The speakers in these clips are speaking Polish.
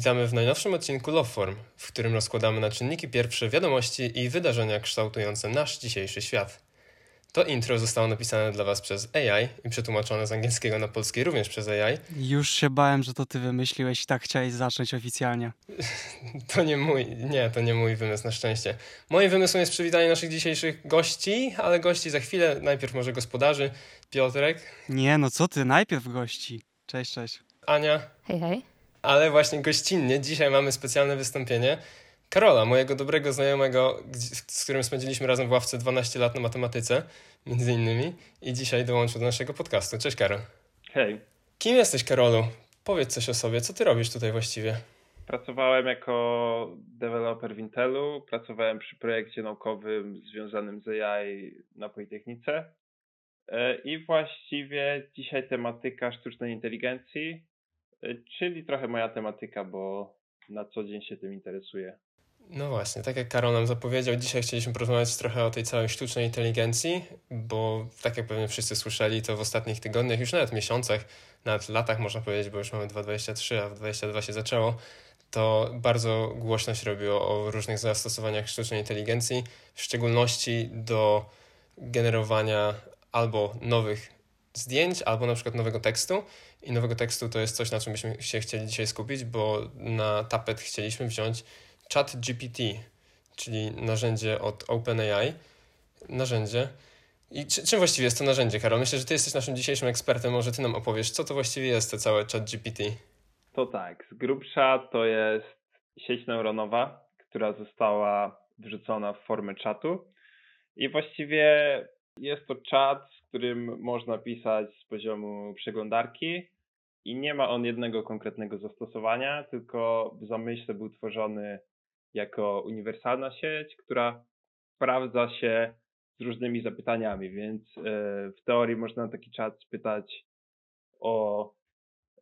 Witamy w najnowszym odcinku Loveform, w którym rozkładamy na czynniki pierwsze wiadomości i wydarzenia kształtujące nasz dzisiejszy świat. To intro zostało napisane dla Was przez AI i przetłumaczone z angielskiego na polski również przez AI. Już się bałem, że to ty wymyśliłeś i tak chciałeś zacząć oficjalnie. To nie mój, nie, to nie mój wymysł na szczęście. Moim wymysłem jest przywitanie naszych dzisiejszych gości, ale gości za chwilę. Najpierw może gospodarzy. Piotrek, Nie, no co ty, najpierw gości. Cześć, cześć. Ania, Hej, hej. Ale właśnie gościnnie dzisiaj mamy specjalne wystąpienie Karola, mojego dobrego znajomego, z którym spędziliśmy razem w ławce 12 lat na matematyce, między innymi, i dzisiaj dołączył do naszego podcastu. Cześć Karol. Hej, Kim jesteś, Karolu? Powiedz coś o sobie. Co ty robisz tutaj właściwie? pracowałem jako deweloper w Intelu, pracowałem przy projekcie naukowym związanym z AI na Politechnice E, i właściwie dzisiaj tematyka sztucznej inteligencji, czyli trochę moja tematyka, bo na co dzień się tym interesuję. No właśnie, tak jak Karol nam zapowiedział, dzisiaj chcieliśmy porozmawiać trochę o tej całej sztucznej inteligencji, bo tak jak pewnie wszyscy słyszeli, to w ostatnich tygodniach, już nawet miesiącach, nawet latach można powiedzieć, bo już mamy 2023, a w 2022 się zaczęło, to bardzo głośno się robiło o różnych zastosowaniach sztucznej inteligencji, w szczególności do generowania albo nowych zdjęć, albo na przykład nowego tekstu. I nowego tekstu to jest coś, na czym byśmy się chcieli dzisiaj skupić, bo na tapet chcieliśmy wziąć ChatGPT, czyli narzędzie od OpenAI. Narzędzie. I czy, czym właściwie jest to narzędzie, Karol? Myślę, że ty jesteś naszym dzisiejszym ekspertem. Może ty nam opowiesz, co to właściwie jest to całe ChatGPT. To tak, z grubsza to jest sieć neuronowa, która została wrzucona w formę czatu i właściwie jest to czat, którym można pisać z poziomu przeglądarki i nie ma on jednego konkretnego zastosowania, tylko w zamyśle był tworzony jako uniwersalna sieć, która sprawdza się z różnymi zapytaniami, więc e, w teorii można taki czat spytać o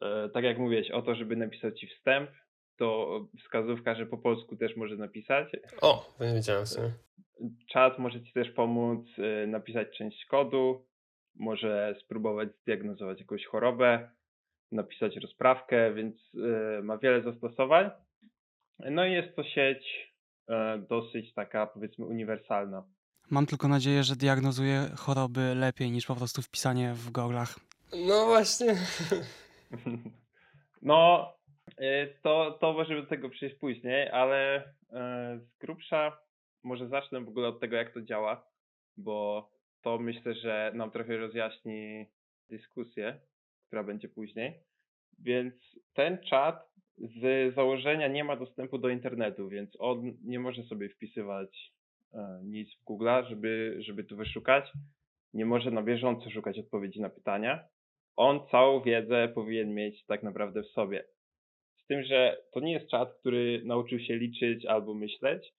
e, tak jak mówiłeś, o to, żeby napisać ci wstęp, to wskazówka, że po polsku też może napisać. O, to nie wiedziałem w sumie. Czat może ci też pomóc e, napisać część kodu, może spróbować zdiagnozować jakąś chorobę, napisać rozprawkę, więc e, ma wiele zastosowań. No i jest to sieć e, dosyć taka, powiedzmy, uniwersalna. Mam tylko nadzieję, że diagnozuje choroby lepiej niż po prostu wpisanie w goglach. No właśnie. No, y, to, to możemy do tego przejść później, ale y, z grubsza może zacznę w ogóle od tego, jak to działa, bo to myślę, że nam trochę rozjaśni dyskusję, która będzie później. Więc ten czat z założenia nie ma dostępu do internetu, więc on nie może sobie wpisywać e, nic w Google, żeby, żeby tu wyszukać. Nie może na bieżąco szukać odpowiedzi na pytania on całą wiedzę powinien mieć tak naprawdę w sobie. Z tym, że to nie jest czat, który nauczył się liczyć albo myśleć,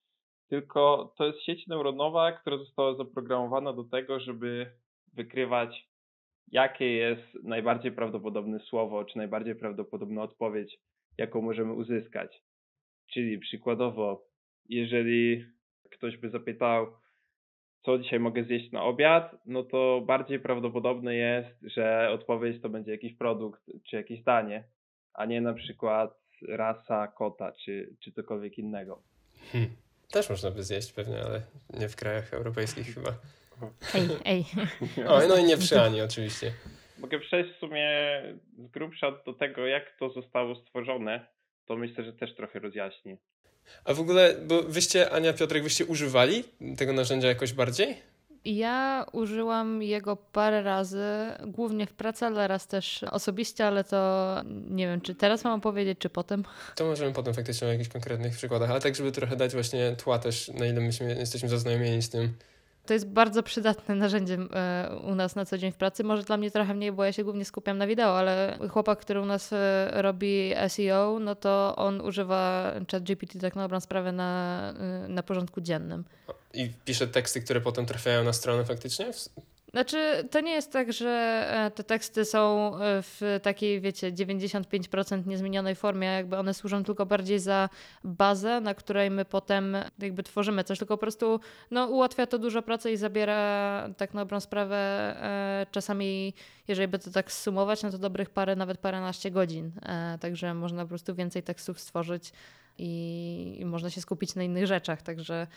tylko to jest sieć neuronowa, która została zaprogramowana do tego, żeby wykrywać, jakie jest najbardziej prawdopodobne słowo, czy najbardziej prawdopodobna odpowiedź, jaką możemy uzyskać. Czyli przykładowo, jeżeli ktoś by zapytał, co dzisiaj mogę zjeść na obiad, no to bardziej prawdopodobne jest, że odpowiedź to będzie jakiś produkt czy jakieś danie, a nie na przykład rasa kota czy, czy cokolwiek innego. Hmm. Też można by zjeść pewnie, ale nie w krajach europejskich chyba. Ej, ej. O, no i nie przy Ani oczywiście. Mogę przejść w sumie z grubsza do tego, jak to zostało stworzone, to myślę, że też trochę rozjaśni. A w ogóle, bo wyście, Ania, Piotrek, wyście używali tego narzędzia jakoś bardziej? Ja użyłam jego parę razy, głównie w pracy, ale raz też osobiście, ale to nie wiem, czy teraz mam powiedzieć, czy potem. To możemy potem faktycznie o jakichś konkretnych przykładach, ale tak, żeby trochę dać właśnie tła też, na ile myśmy jesteśmy zaznajomieni z tym. To jest bardzo przydatne narzędzie e, u nas na co dzień w pracy. Może dla mnie trochę mniej, bo ja się głównie skupiam na wideo, ale chłopak, który u nas e, robi SEO, no to on używa ChatGPT tak na dobrą sprawę na, e, na porządku dziennym. I pisze teksty, które potem trafiają na stronę faktycznie? Znaczy, to nie jest tak, że e, te teksty są e, w takiej, wiecie, 95% niezmienionej formie, jakby one służą tylko bardziej za bazę, na której my potem jakby tworzymy coś, tylko po prostu no, ułatwia to dużo pracy i zabiera tak na dobrą sprawę e, czasami, jeżeli by to tak sumować, no to dobrych parę, nawet paręnaście godzin. Także można po prostu więcej tekstów stworzyć i, można się skupić na innych rzeczach, także...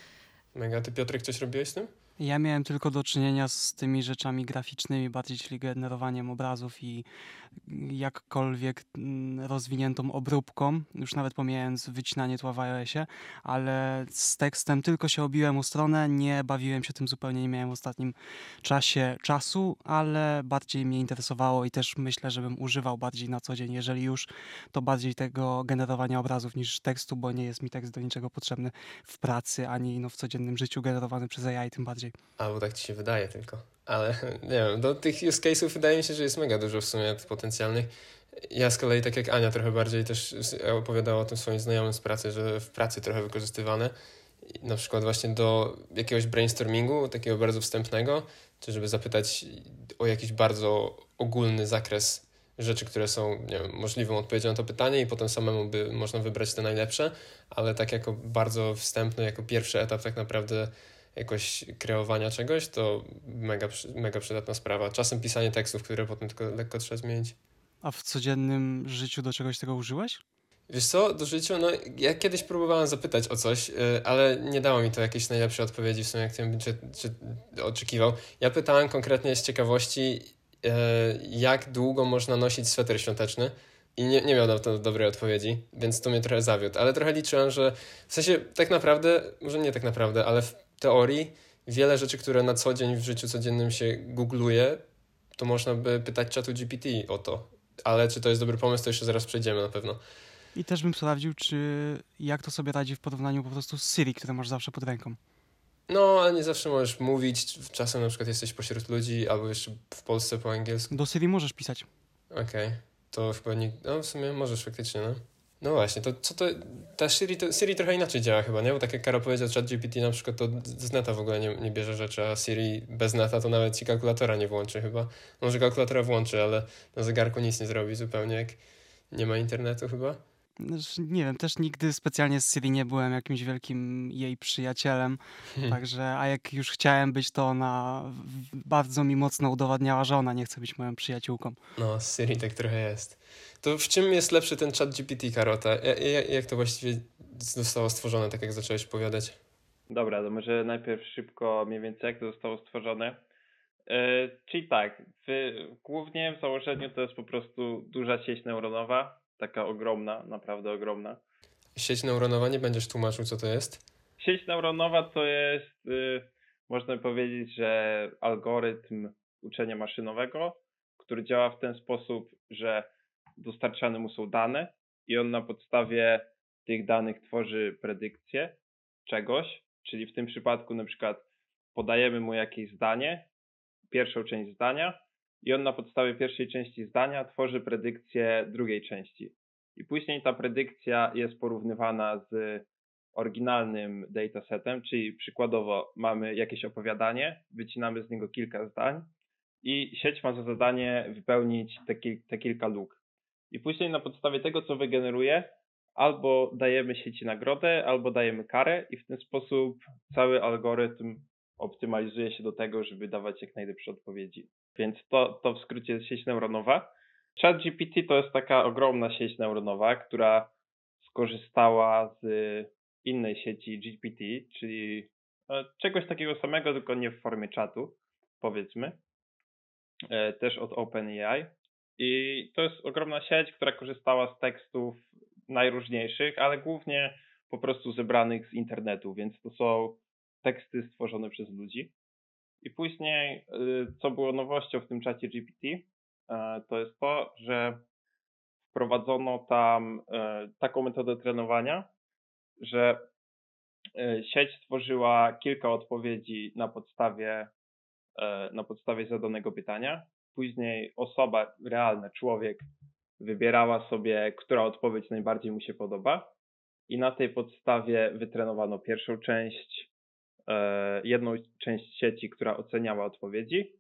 Mega, ty Piotrek coś robiłeś z tym? Ja miałem tylko do czynienia z tymi rzeczami graficznymi, bardziej czyli generowaniem obrazów i jakkolwiek mm, rozwiniętą obróbką, już nawet pomijając wycinanie tła w iOSie, ale z tekstem tylko się obiłem o stronę, nie bawiłem się tym zupełnie, nie miałem w ostatnim czasie czasu, ale bardziej mnie interesowało i też myślę, żebym używał bardziej na co dzień, jeżeli już, to bardziej tego generowania obrazów niż tekstu, bo nie jest mi tekst do niczego potrzebny w pracy, ani no, w codziennym życiu generowany przez AI tym bardziej. Albo tak ci się wydaje tylko. Ale nie wiem, do tych use case'ów wydaje mi się, że jest mega dużo w sumie potencjalnych. Ja z kolei, tak jak Ania, trochę bardziej też opowiadała o tym swoim znajomym z pracy, że w pracy trochę wykorzystywane. Na przykład właśnie do jakiegoś brainstormingu, takiego bardzo wstępnego, czy żeby zapytać o jakiś bardzo ogólny zakres rzeczy, które są nie wiem, możliwą odpowiedzią na to pytanie i potem samemu by można wybrać te najlepsze, ale tak jako bardzo wstępny, jako pierwszy etap tak naprawdę jakoś kreowania czegoś, to mega, mega przydatna sprawa. Czasem pisanie tekstów, które potem tylko lekko trzeba zmienić. A w codziennym życiu do czegoś tego użyłeś? Wiesz co, do życia, no ja kiedyś próbowałem zapytać o coś, yy, ale nie dało mi to jakiejś najlepszej odpowiedzi w sumie, jak tym czy, czy oczekiwał. Ja pytałem konkretnie z ciekawości, yy, jak długo można nosić sweter świąteczny i nie, nie miał na to dobrej odpowiedzi, więc to mnie trochę zawiódł, ale trochę liczyłem, że w sensie tak naprawdę, może nie tak naprawdę, ale w teorii wiele rzeczy, które na co dzień w życiu codziennym się googluje, to można by pytać czatu GPT o to. Ale czy to jest dobry pomysł, to jeszcze zaraz przejdziemy na pewno. I też bym sprawdził, czy jak to sobie radzi w porównaniu po prostu z Siri, które masz zawsze pod ręką. No, ale nie zawsze możesz mówić. Czasem na przykład jesteś pośród ludzi, albo jeszcze w Polsce po angielsku. Do Siri możesz pisać. Okej. Okay. To chyba nie... No, w sumie możesz faktycznie, no. No właśnie, to co to, ta Siri, to, Siri trochę inaczej działa chyba, nie? Bo tak jak Karol powiedział, ChatGPT na przykład to z neta w ogóle nie, nie bierze rzeczy, a Siri bez neta to nawet ci kalkulatora nie włączy chyba. Może kalkulatora włączy, ale na zegarku nic nie zrobi zupełnie, jak nie ma internetu chyba. Nie wiem, też nigdy specjalnie z Siri nie byłem jakimś wielkim jej przyjacielem, hmm. także, a jak już chciałem być, to ona bardzo mi mocno udowadniała, że ona nie chce być moją przyjaciółką. No, z Siri tak trochę jest. To w czym jest lepszy ten chat GPT, Karota? Jak to właściwie zostało stworzone, tak jak zacząłeś opowiadać? Dobra, to może najpierw szybko mniej więcej jak to zostało stworzone. Yy, czyli tak, w, głównie w założeniu to jest po prostu duża sieć neuronowa, taka ogromna, naprawdę ogromna. Sieć neuronowa, nie będziesz tłumaczył co to jest? Sieć neuronowa to jest, yy, można powiedzieć, że algorytm uczenia maszynowego, który działa w ten sposób, że dostarczane mu są dane i on na podstawie tych danych tworzy predykcję czegoś, czyli w tym przypadku na przykład podajemy mu jakieś zdanie, pierwszą część zdania i on na podstawie pierwszej części zdania tworzy predykcję drugiej części. I później ta predykcja jest porównywana z oryginalnym datasetem, czyli przykładowo mamy jakieś opowiadanie, wycinamy z niego kilka zdań i sieć ma za zadanie wypełnić te, te kilka luk. I później na podstawie tego, co wygeneruje, albo dajemy sieci nagrodę, albo dajemy karę i w ten sposób cały algorytm optymalizuje się do tego, żeby dawać jak najlepsze odpowiedzi. Więc to, to w skrócie jest sieć neuronowa. ChatGPT to jest taka ogromna sieć neuronowa, która skorzystała z innej sieci GPT, czyli e, czegoś takiego samego, tylko nie w formie czatu, powiedzmy, e, też od OpenAI. I to jest ogromna sieć, która korzystała z tekstów najróżniejszych, ale głównie po prostu zebranych z internetu, więc to są teksty stworzone przez ludzi. I później, y, co było nowością w tym czacie GPT, y, to jest to, że wprowadzono tam y, taką metodę trenowania, że sieć stworzyła kilka odpowiedzi na podstawie, na podstawie zadanego pytania. Później osoba realna, człowiek wybierała sobie, która odpowiedź najbardziej mu się podoba. I na tej podstawie wytrenowano pierwszą część, e, jedną część sieci, która oceniała odpowiedzi,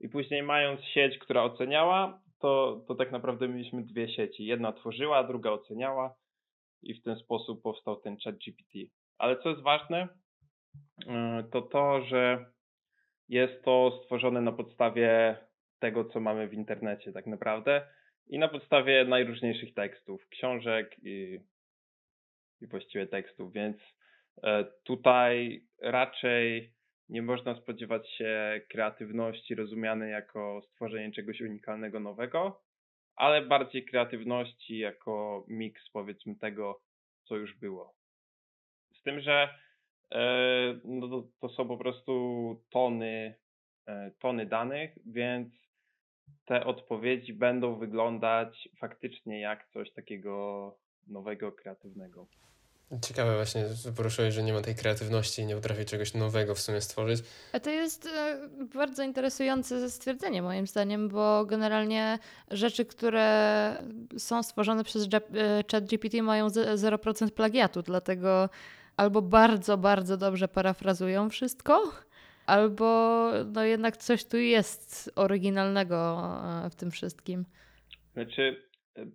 I później mając sieć, która oceniała, to, to tak naprawdę mieliśmy dwie sieci. Jedna tworzyła, druga oceniała. I w ten sposób powstał ten chat GPT. Ale co jest ważne, e, to to, że jest to stworzone na podstawie tego, co mamy w internecie tak naprawdę. I na podstawie najróżniejszych tekstów, książek i, i właściwie tekstów, więc e, tutaj raczej nie można spodziewać się kreatywności rozumianej jako stworzenie czegoś unikalnego, nowego, ale bardziej kreatywności jako miks powiedzmy tego, co już było. Z tym, że e, no to, to, są po prostu tony, e, tony danych, więc te odpowiedzi będą wyglądać faktycznie jak coś takiego nowego, kreatywnego. Ciekawe właśnie, że poruszyłeś, że nie ma tej kreatywności i nie potrafi czegoś nowego w sumie stworzyć. A to jest e, bardzo interesujące stwierdzenie moim zdaniem, bo generalnie rzeczy, które są stworzone przez e, ChatGPT mają 0% plagiatu, dlatego albo bardzo, bardzo dobrze parafrazują wszystko, albo no jednak coś tu jest oryginalnego e, w tym wszystkim. Znaczy,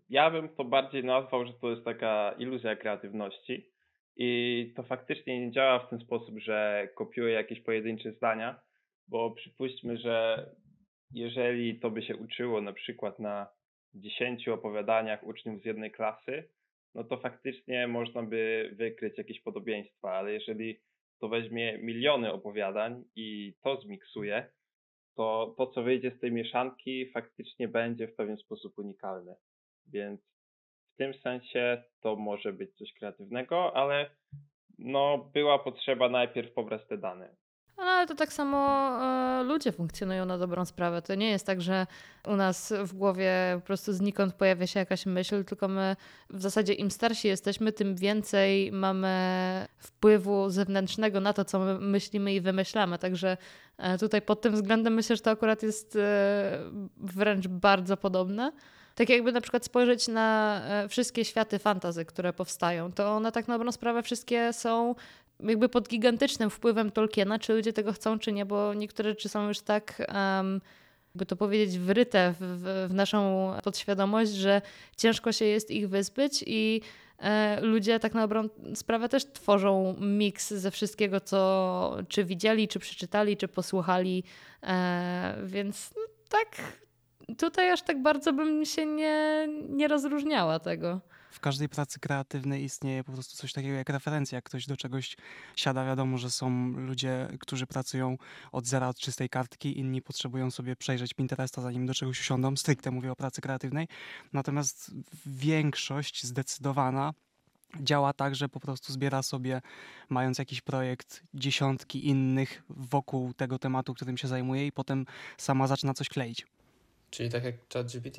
ja bym to bardziej nazwał, że to jest taka iluzja kreatywności i to faktycznie nie działa w ten sposób, że kopiuje jakieś pojedyncze zdania, bo przypuśćmy, że jeżeli to by się uczyło na przykład na 10 opowiadaniach uczniów z jednej klasy, no to faktycznie można by wykryć jakieś podobieństwa, ale jeżeli to weźmie miliony opowiadań i to zmiksuje, to to, co wyjdzie z tej mieszanki, faktycznie będzie w pewien sposób unikalne. Więc w tym sensie to może być coś kreatywnego, ale no, była potrzeba najpierw pobrać te dane. No ale to tak samo e, ludzie funkcjonują na dobrą sprawę. To nie jest tak, że u nas w głowie po prostu znikąd pojawia się jakaś myśl, tylko my w zasadzie im starsi jesteśmy, tym więcej mamy wpływu zewnętrznego na to, co my myślimy i wymyślamy. Także e, tutaj pod tym względem myślę, że to akurat jest e, wręcz bardzo podobne. Tak jakby na przykład spojrzeć na e, wszystkie światy fantazy, które powstają, to one tak na dobrą sprawę wszystkie są jakby pod gigantycznym wpływem Tolkiena, czy ludzie tego chcą, czy nie, bo niektóre rzeczy są już tak, um, by to powiedzieć, wryte w, w, naszą podświadomość, że ciężko się jest ich wyzbyć i e, ludzie tak na dobrą sprawę też tworzą miks ze wszystkiego, co czy widzieli, czy przeczytali, czy posłuchali, e, więc no, tak tutaj aż tak bardzo bym się nie, nie rozróżniała tego. W każdej pracy kreatywnej istnieje po prostu coś takiego jak referencja. Jak ktoś do czegoś siada, wiadomo, że są ludzie, którzy pracują od zera, od czystej kartki, inni potrzebują sobie przejrzeć Pinteresta, zanim do czegoś usiądą. Stricte mówię o pracy kreatywnej. Natomiast większość zdecydowana działa tak, że po prostu zbiera sobie, mając jakiś projekt, dziesiątki innych wokół tego tematu, którym się zajmuje i potem sama zaczyna coś kleić. Czyli tak jak ChatGPT.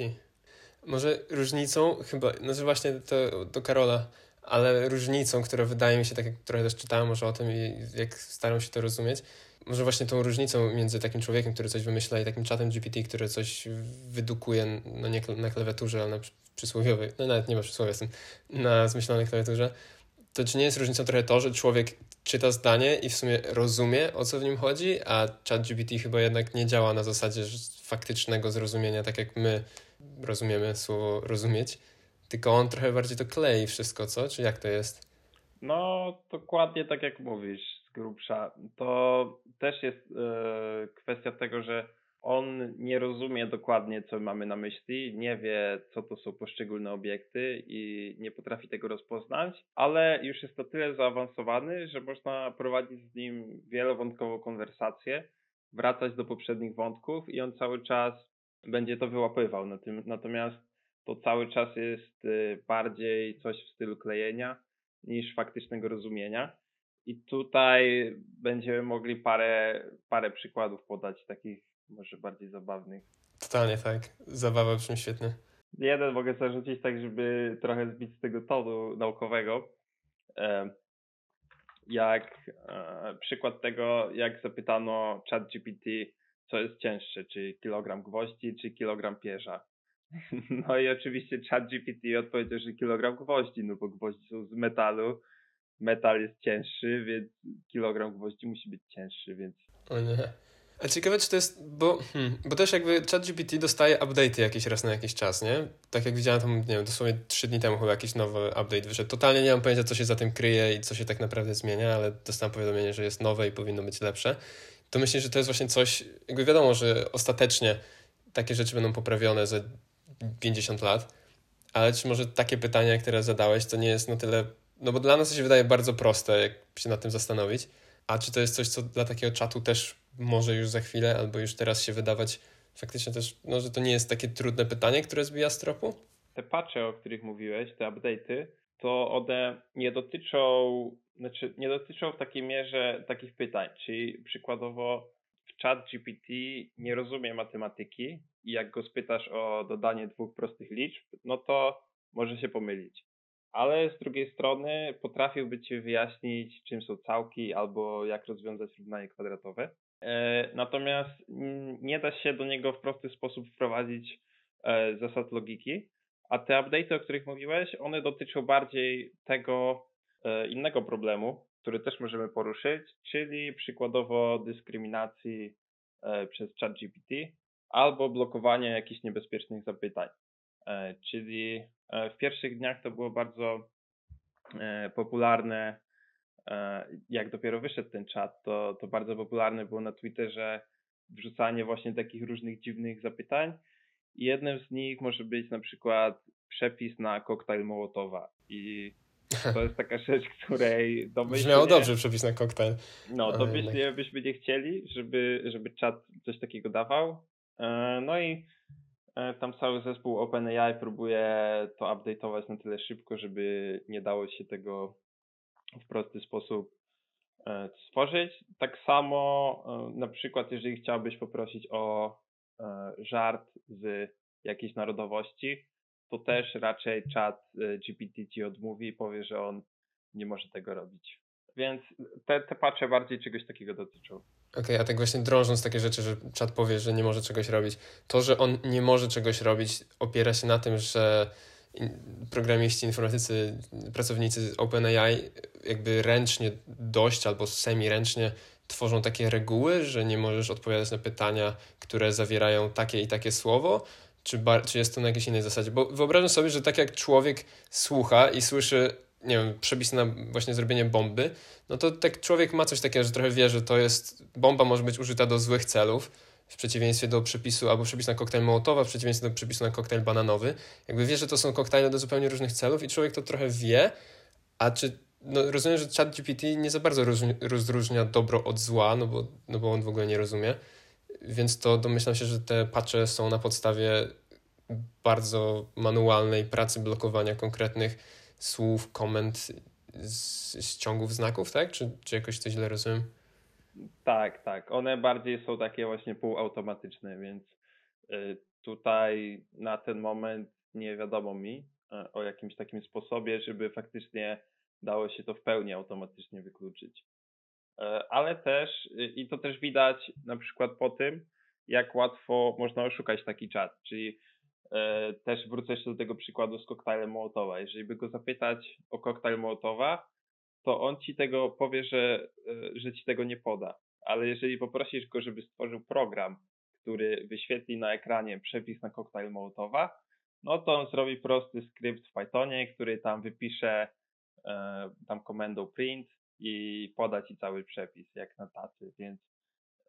Może różnicą, chyba, znaczy właśnie to do Karola, ale różnicą, która wydaje mi się, tak jak trochę też czytałem może o tym i jak staram się to rozumieć, może właśnie tą różnicą między takim człowiekiem, który coś wymyśla i takim czatem GPT, który coś wydukuje, no nie na klawiaturze, ale na przysłowiowej, no nawet nie ma przysłowia, na zmyślonej klawiaturze, to czy nie jest różnicą trochę to, że człowiek czyta zdanie i w sumie rozumie, o co w nim chodzi, a ChatGPT chyba jednak nie działa na zasadzie faktycznego zrozumienia, tak jak my rozumiemy słowo rozumieć, tylko on trochę bardziej to klei wszystko, co? Czy jak to jest? No, dokładnie tak jak mówisz, z grubsza. To też jest yy, kwestia tego, że on nie rozumie dokładnie, co mamy na myśli, nie wie, co to są poszczególne obiekty i nie potrafi tego rozpoznać, ale już jest to tyle zaawansowany, że można prowadzić z nim wielowątkową konwersację, wracać do poprzednich wątków i on cały czas będzie to wyłapywał. Natomiast to cały czas jest y, bardziej coś w stylu klejenia niż faktycznego rozumienia. I tutaj będziemy mogli parę, parę przykładów podać takich może bardziej zabawnych. Totalnie tak. Zabawa brzmi świetnie. Jeden mogę zarzucić tak, żeby trochę zbić z tego tonu naukowego. Jak e, przykład tego, jak zapytano ChatGPT, co jest cięższe, czy kilogram gwoździ, czy kilogram pierza. No i oczywiście ChatGPT odpowiedział, że kilogram gwoździ, no bo gwoździ są z metalu, metal jest cięższy, więc kilogram gwoździ musi być cięższy, więc... O nie. A ciekawe, czy to jest, bo, hmm, bo też jakby ChatGPT dostaje update'y jakiś raz na jakiś czas, nie? Tak jak widziałem tam, nie wiem, dosłownie trzy dni temu chyba jakiś nowy update wyszedł. Totalnie nie mam pojęcia, co się za tym kryje i co się tak naprawdę zmienia, ale dostałem powiadomienie, że jest nowe i powinno być lepsze. To myślę, że to jest właśnie coś, jakby wiadomo, że ostatecznie takie rzeczy będą poprawione za 50 lat, ale czy może takie pytania, teraz zadałeś, to nie jest na tyle, no bo dla nas to się wydaje bardzo proste, jak się nad tym zastanowić, a czy to jest coś, co dla takiego czatu też może już za chwilę, albo już teraz się wydawać faktycznie też, no, że to nie jest takie trudne pytanie, które zbija z tropu? Te patche, o których mówiłeś, te update'y, to one nie dotyczą, znaczy nie dotyczą w takiej mierze takich pytań, czyli przykładowo w chat GPT nie rozumie matematyki i jak go spytasz o dodanie dwóch prostych liczb, no to może się pomylić. Ale z drugiej strony potrafiłby ci wyjaśnić, czym są całki albo jak rozwiązać równanie kwadratowe. E, natomiast nie da się do niego w prosty sposób wprowadzić e, zasad logiki, a te update'y, o których mówiłeś, one dotyczą bardziej tego e, innego problemu, który też możemy poruszyć, czyli przykładowo dyskryminacji przez ChatGPT albo blokowania jakichś niebezpiecznych zapytań. Czyli w pierwszych dniach to było bardzo popularne jak dopiero wyszedł ten czat, to, to bardzo popularne było na Twitterze wrzucanie właśnie takich różnych dziwnych zapytań. I jednym z nich może być na przykład przepis na koktajl Mołotowa. I to jest taka rzecz, której domyślnie... Brzmiało dobrze przepis na koktajl. No, domyślnie byśmy nie chcieli, żeby, żeby czat coś takiego dawał. E, no i e, tam cały zespół OpenAI próbuje to update'ować na tyle szybko, żeby nie dało się tego w prosty sposób e, stworzyć. Tak samo e, na przykład, jeżeli chciałbyś poprosić o e, żart z jakiejś narodowości, to też raczej czat GPT ci odmówi i powie, że on nie może tego robić. Więc te, te patche bardziej czegoś takiego dotyczą. Okej, okay, a tak właśnie drążąc takie rzeczy, że czat powie, że nie może czegoś robić, to, że on nie może czegoś robić, opiera się na tym, że programiści, informatycy, pracownicy OpenAI jakby ręcznie dość albo semi-ręcznie tworzą takie reguły, że nie możesz odpowiadać na pytania, które zawierają takie i takie słowo, czy, bar- czy jest to na jakiejś innej zasadzie? Bo wyobrażam sobie, że tak jak człowiek słucha i słyszy, nie wiem, przepis na właśnie zrobienie bomby, no to tak człowiek ma coś takiego, że trochę wie, że to jest, bomba może być użyta do złych celów, w przeciwieństwie do przepisu, albo przepis na koktajl Mołotowa, w przeciwieństwie do przepisu na koktajl bananowy. Jakby wie, że to są koktajle do zupełnie różnych celów i człowiek to trochę wie, a czy no rozumiem, że chat GPT nie za bardzo rozróżnia dobro od zła, no bo, no bo on w ogóle nie rozumie, więc to domyślam się, że te patche są na podstawie bardzo manualnej pracy blokowania konkretnych słów, komend z, z ciągów znaków, tak? Czy, czy jakoś to źle rozumiem? Tak, tak. One bardziej są takie właśnie półautomatyczne, więc y, tutaj na ten moment nie wiadomo mi y, o jakimś takim sposobie, żeby faktycznie dało się to w pełni automatycznie wykluczyć. Y, ale też, i to też widać na przykład po tym, jak łatwo można oszukać taki czat, czyli też wrócę jeszcze do tego przykładu z koktajlem Mołotowa. Jeżeli by go zapytać o koktajl Mołotowa, to on ci tego powie, że, e, że ci tego nie poda. Ale jeżeli poprosisz go, żeby stworzył program, który wyświetli na ekranie przepis na koktajl Mołotowa, no to on zrobi prosty skrypt w Pythonie, który tam wypisze e, tam komendą print i poda ci cały przepis, jak na tacy, więc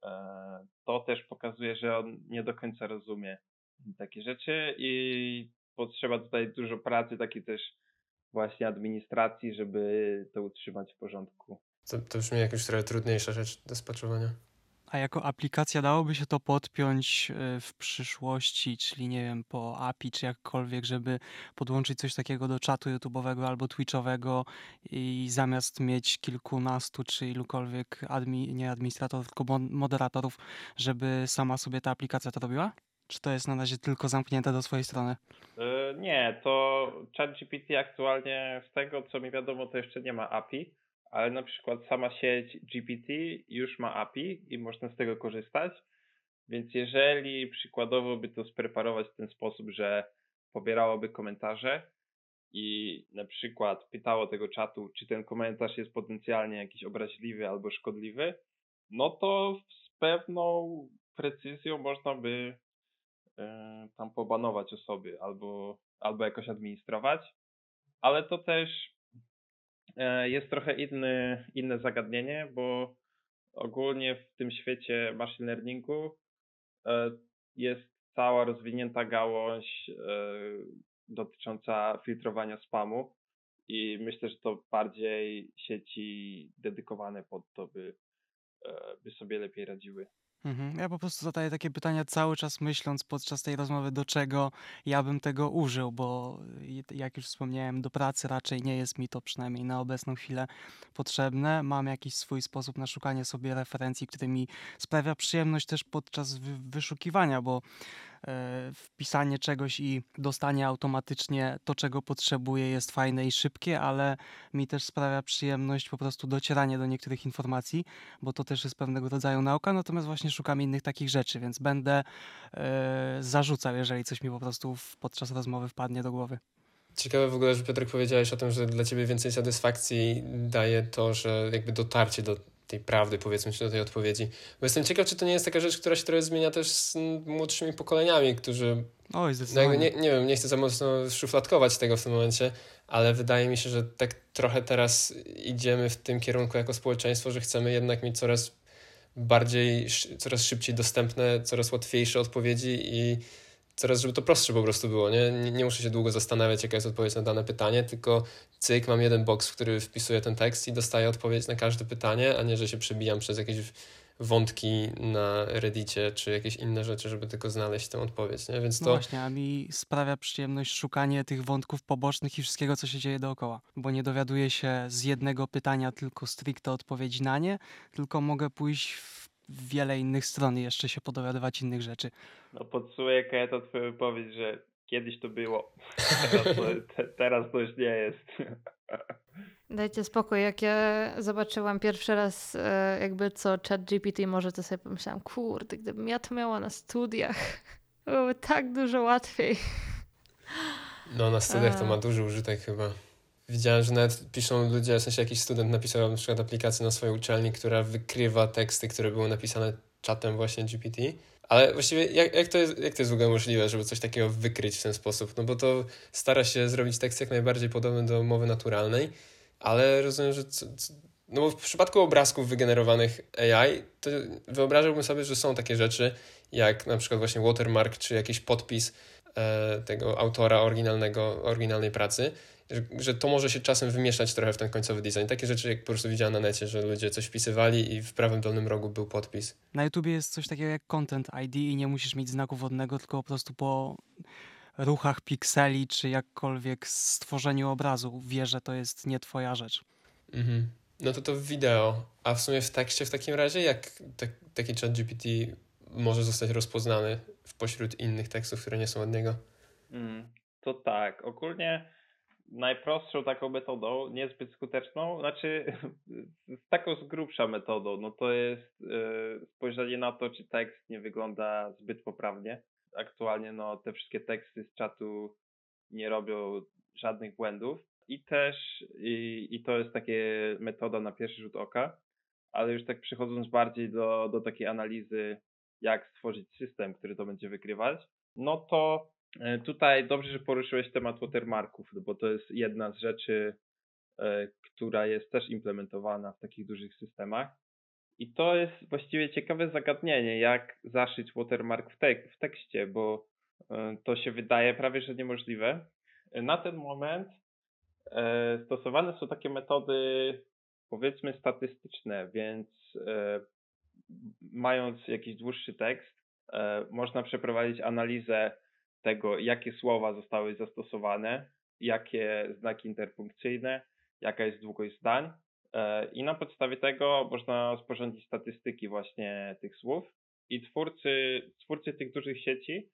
e, to też pokazuje, że on nie do końca rozumie takie rzeczy i potrzeba tutaj dużo pracy, takiej też właśnie administracji, żeby to utrzymać w porządku. To, to brzmi jakoś trochę trudniejsza rzecz do spaczowania. A jako aplikacja dałoby się to podpiąć e, w przyszłości, czyli nie wiem, po API czy jakkolwiek, żeby podłączyć coś takiego do czatu YouTube'owego albo Twitch'owego i zamiast mieć kilkunastu czy ilukolwiek admi, nie administratorów, tylko moderatorów, żeby sama sobie ta aplikacja to robiła? Czy to jest na razie tylko zamknięte do swojej strony? Yy, nie, to ChatGPT aktualnie z tego co mi wiadomo to jeszcze nie ma API, ale na przykład sama sieć GPT już ma API i można z tego korzystać. Więc jeżeli przykładowo by to spreparować w ten sposób, że pobierałoby komentarze i na przykład pytało tego czatu, czy ten komentarz jest potencjalnie jakiś obraźliwy albo szkodliwy, no to z pewną precyzją można by e, tam pobanować osoby albo, albo jakoś administrować, ale to też e, jest trochę inny, inne zagadnienie, bo ogólnie w tym świecie machine learningu e, jest cała rozwinięta gałąź dotycząca filtrowania spamu i myślę, że to bardziej sieci dedykowane pod to by, by sobie lepiej radziły. Mhm. Ja po prostu zadaję takie pytania cały czas myśląc podczas tej rozmowy, do czego ja bym tego użył, bo jak już wspomniałem, do pracy raczej nie jest mi to przynajmniej na obecną chwilę potrzebne. Mam jakiś swój sposób na szukanie sobie referencji, który mi sprawia przyjemność też podczas wyszukiwania, bo wpisanie czegoś i dostanie automatycznie to, czego potrzebuję, jest fajne i szybkie, ale mi też sprawia przyjemność po prostu docieranie do niektórych informacji, bo to też jest pewnego rodzaju nauka, natomiast właśnie szukam innych takich rzeczy, więc będę e, zarzucał, jeżeli coś mi po prostu podczas rozmowy wpadnie do głowy. Ciekawe w ogóle, że Piotrek powiedziałeś o tym, że dla ciebie więcej satysfakcji daje to, że jakby dotarcie do tej prawdy, powiedzmy, czy do tej odpowiedzi. Bo jestem ciekaw, czy to nie jest taka rzecz, która się trochę zmienia też z młodszymi pokoleniami, którzy... Oj, no zdecydowanie. Nie, nie wiem, nie chcę za mocno szufladkować tego w tym momencie, ale wydaje mi się, że tak trochę teraz idziemy w tym kierunku jako społeczeństwo, że chcemy jednak mieć coraz bardziej, coraz szybciej dostępne, coraz łatwiejsze odpowiedzi i coraz, żeby to prostsze po prostu było, nie? nie? Nie muszę się długo zastanawiać, jaka jest odpowiedź na dane pytanie, tylko cyk, mam jeden box, w który wpisuję ten tekst i dostaję odpowiedź na każde pytanie, a nie, że się przebijam przez jakieś wątki na Reddicie, czy jakieś inne rzeczy, żeby tylko znaleźć tę odpowiedź, nie? Więc no to... No właśnie, a mi sprawia przyjemność szukanie tych wątków pobocznych i wszystkiego, co się dzieje dookoła, bo nie dowiaduję się z jednego pytania tylko stricte odpowiedzi na nie, tylko mogę pójść w wiele innych stron i jeszcze się podowiadywać innych rzeczy. No podsuję to twoją wypowiedź, że kiedyś to było, teraz to, te, teraz to już nie jest. Dajcie spokój, jak ja zobaczyłam pierwszy raz e, jakby co chat GPT może, to sobie pomyślałam, kurde, gdybym ja to miała na studiach, byłoby tak dużo łatwiej. No na studiach to ma duży użytek chyba. Widziałem, że nawet piszą ludzie, w sensie jakiś student napisał na przykład aplikację na swojej uczelni, która wykrywa teksty, które były napisane czatem właśnie GPT. Ale właściwie jak, jak, to jest, jak to jest w ogóle możliwe, żeby coś takiego wykryć w ten sposób? No bo to stara się zrobić tekst jak najbardziej podobny do mowy naturalnej, ale rozumiem, że co, co, no bo w przypadku obrazków wygenerowanych AI, to wyobrażałbym sobie, że są takie rzeczy, jak na przykład właśnie watermark, czy jakiś podpis e, tego autora oryginalnego, oryginalnej pracy, że, to może się czasem wymieszać trochę w ten końcowy design. Takie rzeczy, jak po prostu widziałem na necie, że ludzie coś wpisywali i w prawym dolnym rogu był podpis. Na YouTubie jest coś takiego jak Content ID i nie musisz mieć znaku wodnego, tylko po prostu po ruchach pikseli, czy jakkolwiek stworzeniu obrazu wie, że to jest nie twoja rzecz. Mhm. No to to w wideo. A w sumie w tekście w takim razie, jak te, taki chat GPT może zostać rozpoznany w pośród innych tekstów, które nie są od niego? Mm, to tak. Ogólnie najprostszą taką metodą, niezbyt skuteczną, znaczy z taką z grubsza metodą, no to jest yy, spojrzenie na to, czy tekst nie wygląda zbyt poprawnie. Aktualnie no te wszystkie teksty z czatu nie robią żadnych błędów i też i, i to jest takie metoda na pierwszy rzut oka, ale już tak przechodząc bardziej do, do takiej analizy, jak stworzyć system, który to będzie wykrywać, no to tutaj dobrze, że poruszyłeś temat watermarków, bo to jest jedna z rzeczy, e, która jest też implementowana w takich dużych systemach. I to jest właściwie ciekawe zagadnienie, jak zaszyć watermark w, tek w tekście, bo e, to się wydaje prawie że niemożliwe. Na ten moment stosowane są takie metody, powiedzmy, statystyczne, więc mając jakiś dłuższy tekst, można przeprowadzić analizę tego, jakie słowa zostały zastosowane, jakie znaki interpunkcyjne, jaka jest długość zdań. E, I na podstawie tego można sporządzić statystyki właśnie tych słów. I twórcy, twórcy tych dużych sieci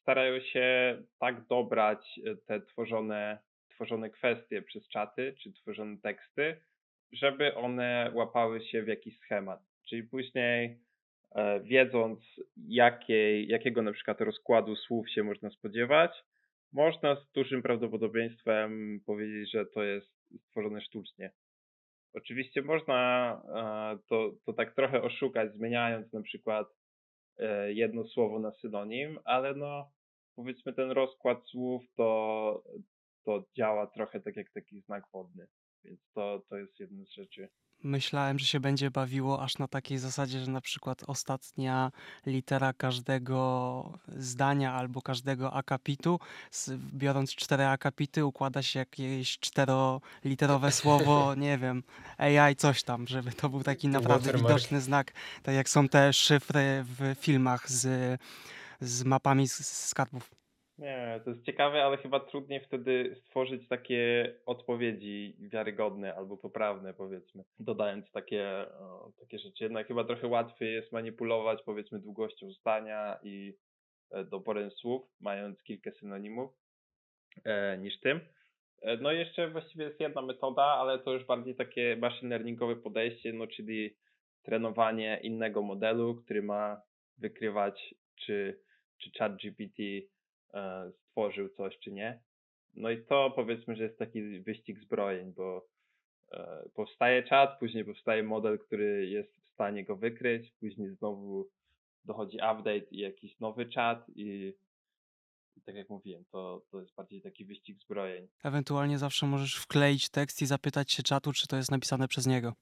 starają się tak dobrać te tworzone, tworzone kwestie przez czaty czy tworzone teksty, żeby one łapały się w jakiś schemat. Czyli później E, wiedząc jakiej, jakiego na przykład rozkładu słów się można spodziewać, można z dużym prawdopodobieństwem powiedzieć, że to jest stworzone sztucznie. Oczywiście można to, to tak trochę oszukać, zmieniając na przykład jedno słowo na synonim, ale no powiedzmy ten rozkład słów to, to działa trochę tak jak taki znak wodny, więc to, to jest jedna z rzeczy. Myślałem, że się będzie bawiło aż na takiej zasadzie, że na przykład ostatnia litera każdego zdania albo każdego akapitu, biorąc cztery akapity, układa się jakieś czteroliterowe słowo, nie wiem, AI coś tam, żeby to był taki naprawdę widoczny znak, tak jak są te szyfry w filmach z, z mapami z skarbów. Nie, to jest ciekawe, ale chyba trudniej wtedy stworzyć takie odpowiedzi wiarygodne albo poprawne, powiedzmy, dodając takie, o, takie rzeczy. Jednak chyba trochę łatwiej jest manipulować, powiedzmy, długością zdania i e, doborem słów, mając kilka synonimów, e, niż tym. E, no i jeszcze właściwie jest jedna metoda, ale to już bardziej takie machine learningowe podejście, no czyli trenowanie innego modelu, który ma wykrywać, czy, czy chat GPT stworzył coś czy nie. No i to powiedzmy, że jest taki wyścig zbrojeń, bo e, powstaje czat, później powstaje model, który jest w stanie go wykryć, później znowu dochodzi update i jakiś nowy czat i, i tak jak mówiłem, to, to jest bardziej taki wyścig zbrojeń. Ewentualnie zawsze możesz wkleić tekst i zapytać się czatu, czy to jest napisane przez niego.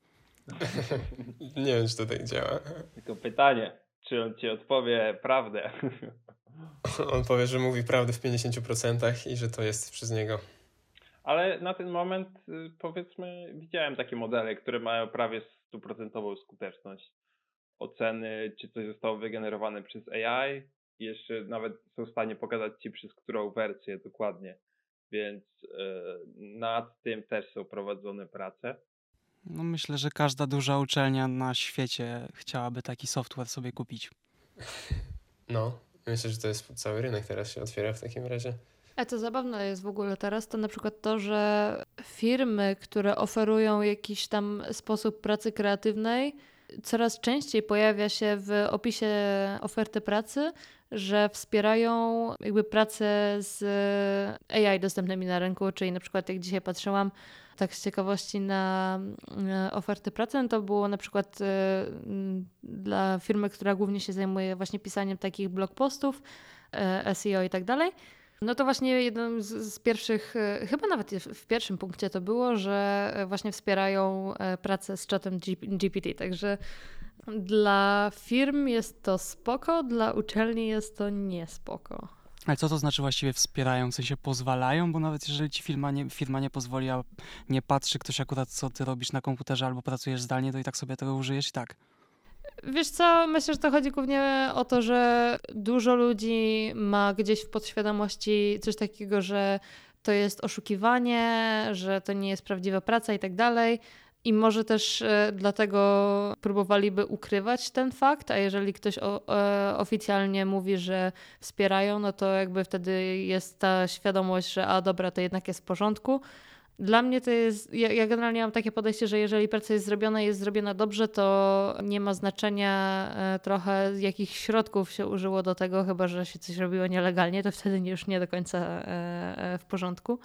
Nie wiem, czy to tak działa. Tylko pytanie, czy on ci odpowie prawdę? On powie, że mówi prawdę w 50% i że to jest przez niego. Ale na ten moment, y, powiedzmy, widziałem takie modele, które mają prawie stuprocentową skuteczność oceny, czy coś zostało wygenerowane przez AI i jeszcze nawet są w stanie pokazać ci przez którą wersję dokładnie. Więc yy, nad tym też są prowadzone prace. No myślę, że każda duża uczelnia na świecie chciałaby taki software sobie kupić. No, Myślę, że to jest cały rynek teraz się otwiera w takim razie. A co zabawne jest w ogóle teraz, to na przykład to, że firmy, które oferują jakiś tam sposób pracy kreatywnej, coraz częściej pojawia się w opisie oferty pracy, że wspierają jakby pracę z AI dostępnymi na rynku, czyli na przykład jak dzisiaj patrzyłam tak z ciekawości na oferty pracy, no to było na przykład y, dla firmy, która głównie się zajmuje właśnie pisaniem takich blog postów, y, SEO i tak dalej. No to właśnie jednym z, pierwszych, chyba nawet w pierwszym punkcie to było, że właśnie wspierają pracę z czatem GPT. Także dla firm jest to spoko, dla uczelni jest to niespoko. Ale co to znaczy właściwie wspierają? W sensie pozwalają? Bo nawet jeżeli ci firma nie, firma nie pozwoli, a nie patrzy ktoś akurat, co ty robisz na komputerze albo pracujesz zdalnie, to i tak sobie tego użyjesz i tak. Wiesz co, myślę, że to chodzi głównie o to, że dużo ludzi ma gdzieś w podświadomości coś takiego, że to jest oszukiwanie, że to nie jest prawdziwa praca i tak dalej. I może też e, dlatego próbowaliby ukrywać ten fakt, a jeżeli ktoś e, oficjalnie mówi, że wspierają, no to jakby wtedy jest ta świadomość, że a dobra, to jednak jest w porządku. Dla mnie to jest, ja, ja generalnie mam takie podejście, że jeżeli praca jest zrobiona i jest zrobiona dobrze, to nie ma znaczenia e, trochę jakich środków się użyło do tego, chyba że się coś robiło nielegalnie, to wtedy już nie do końca w porządku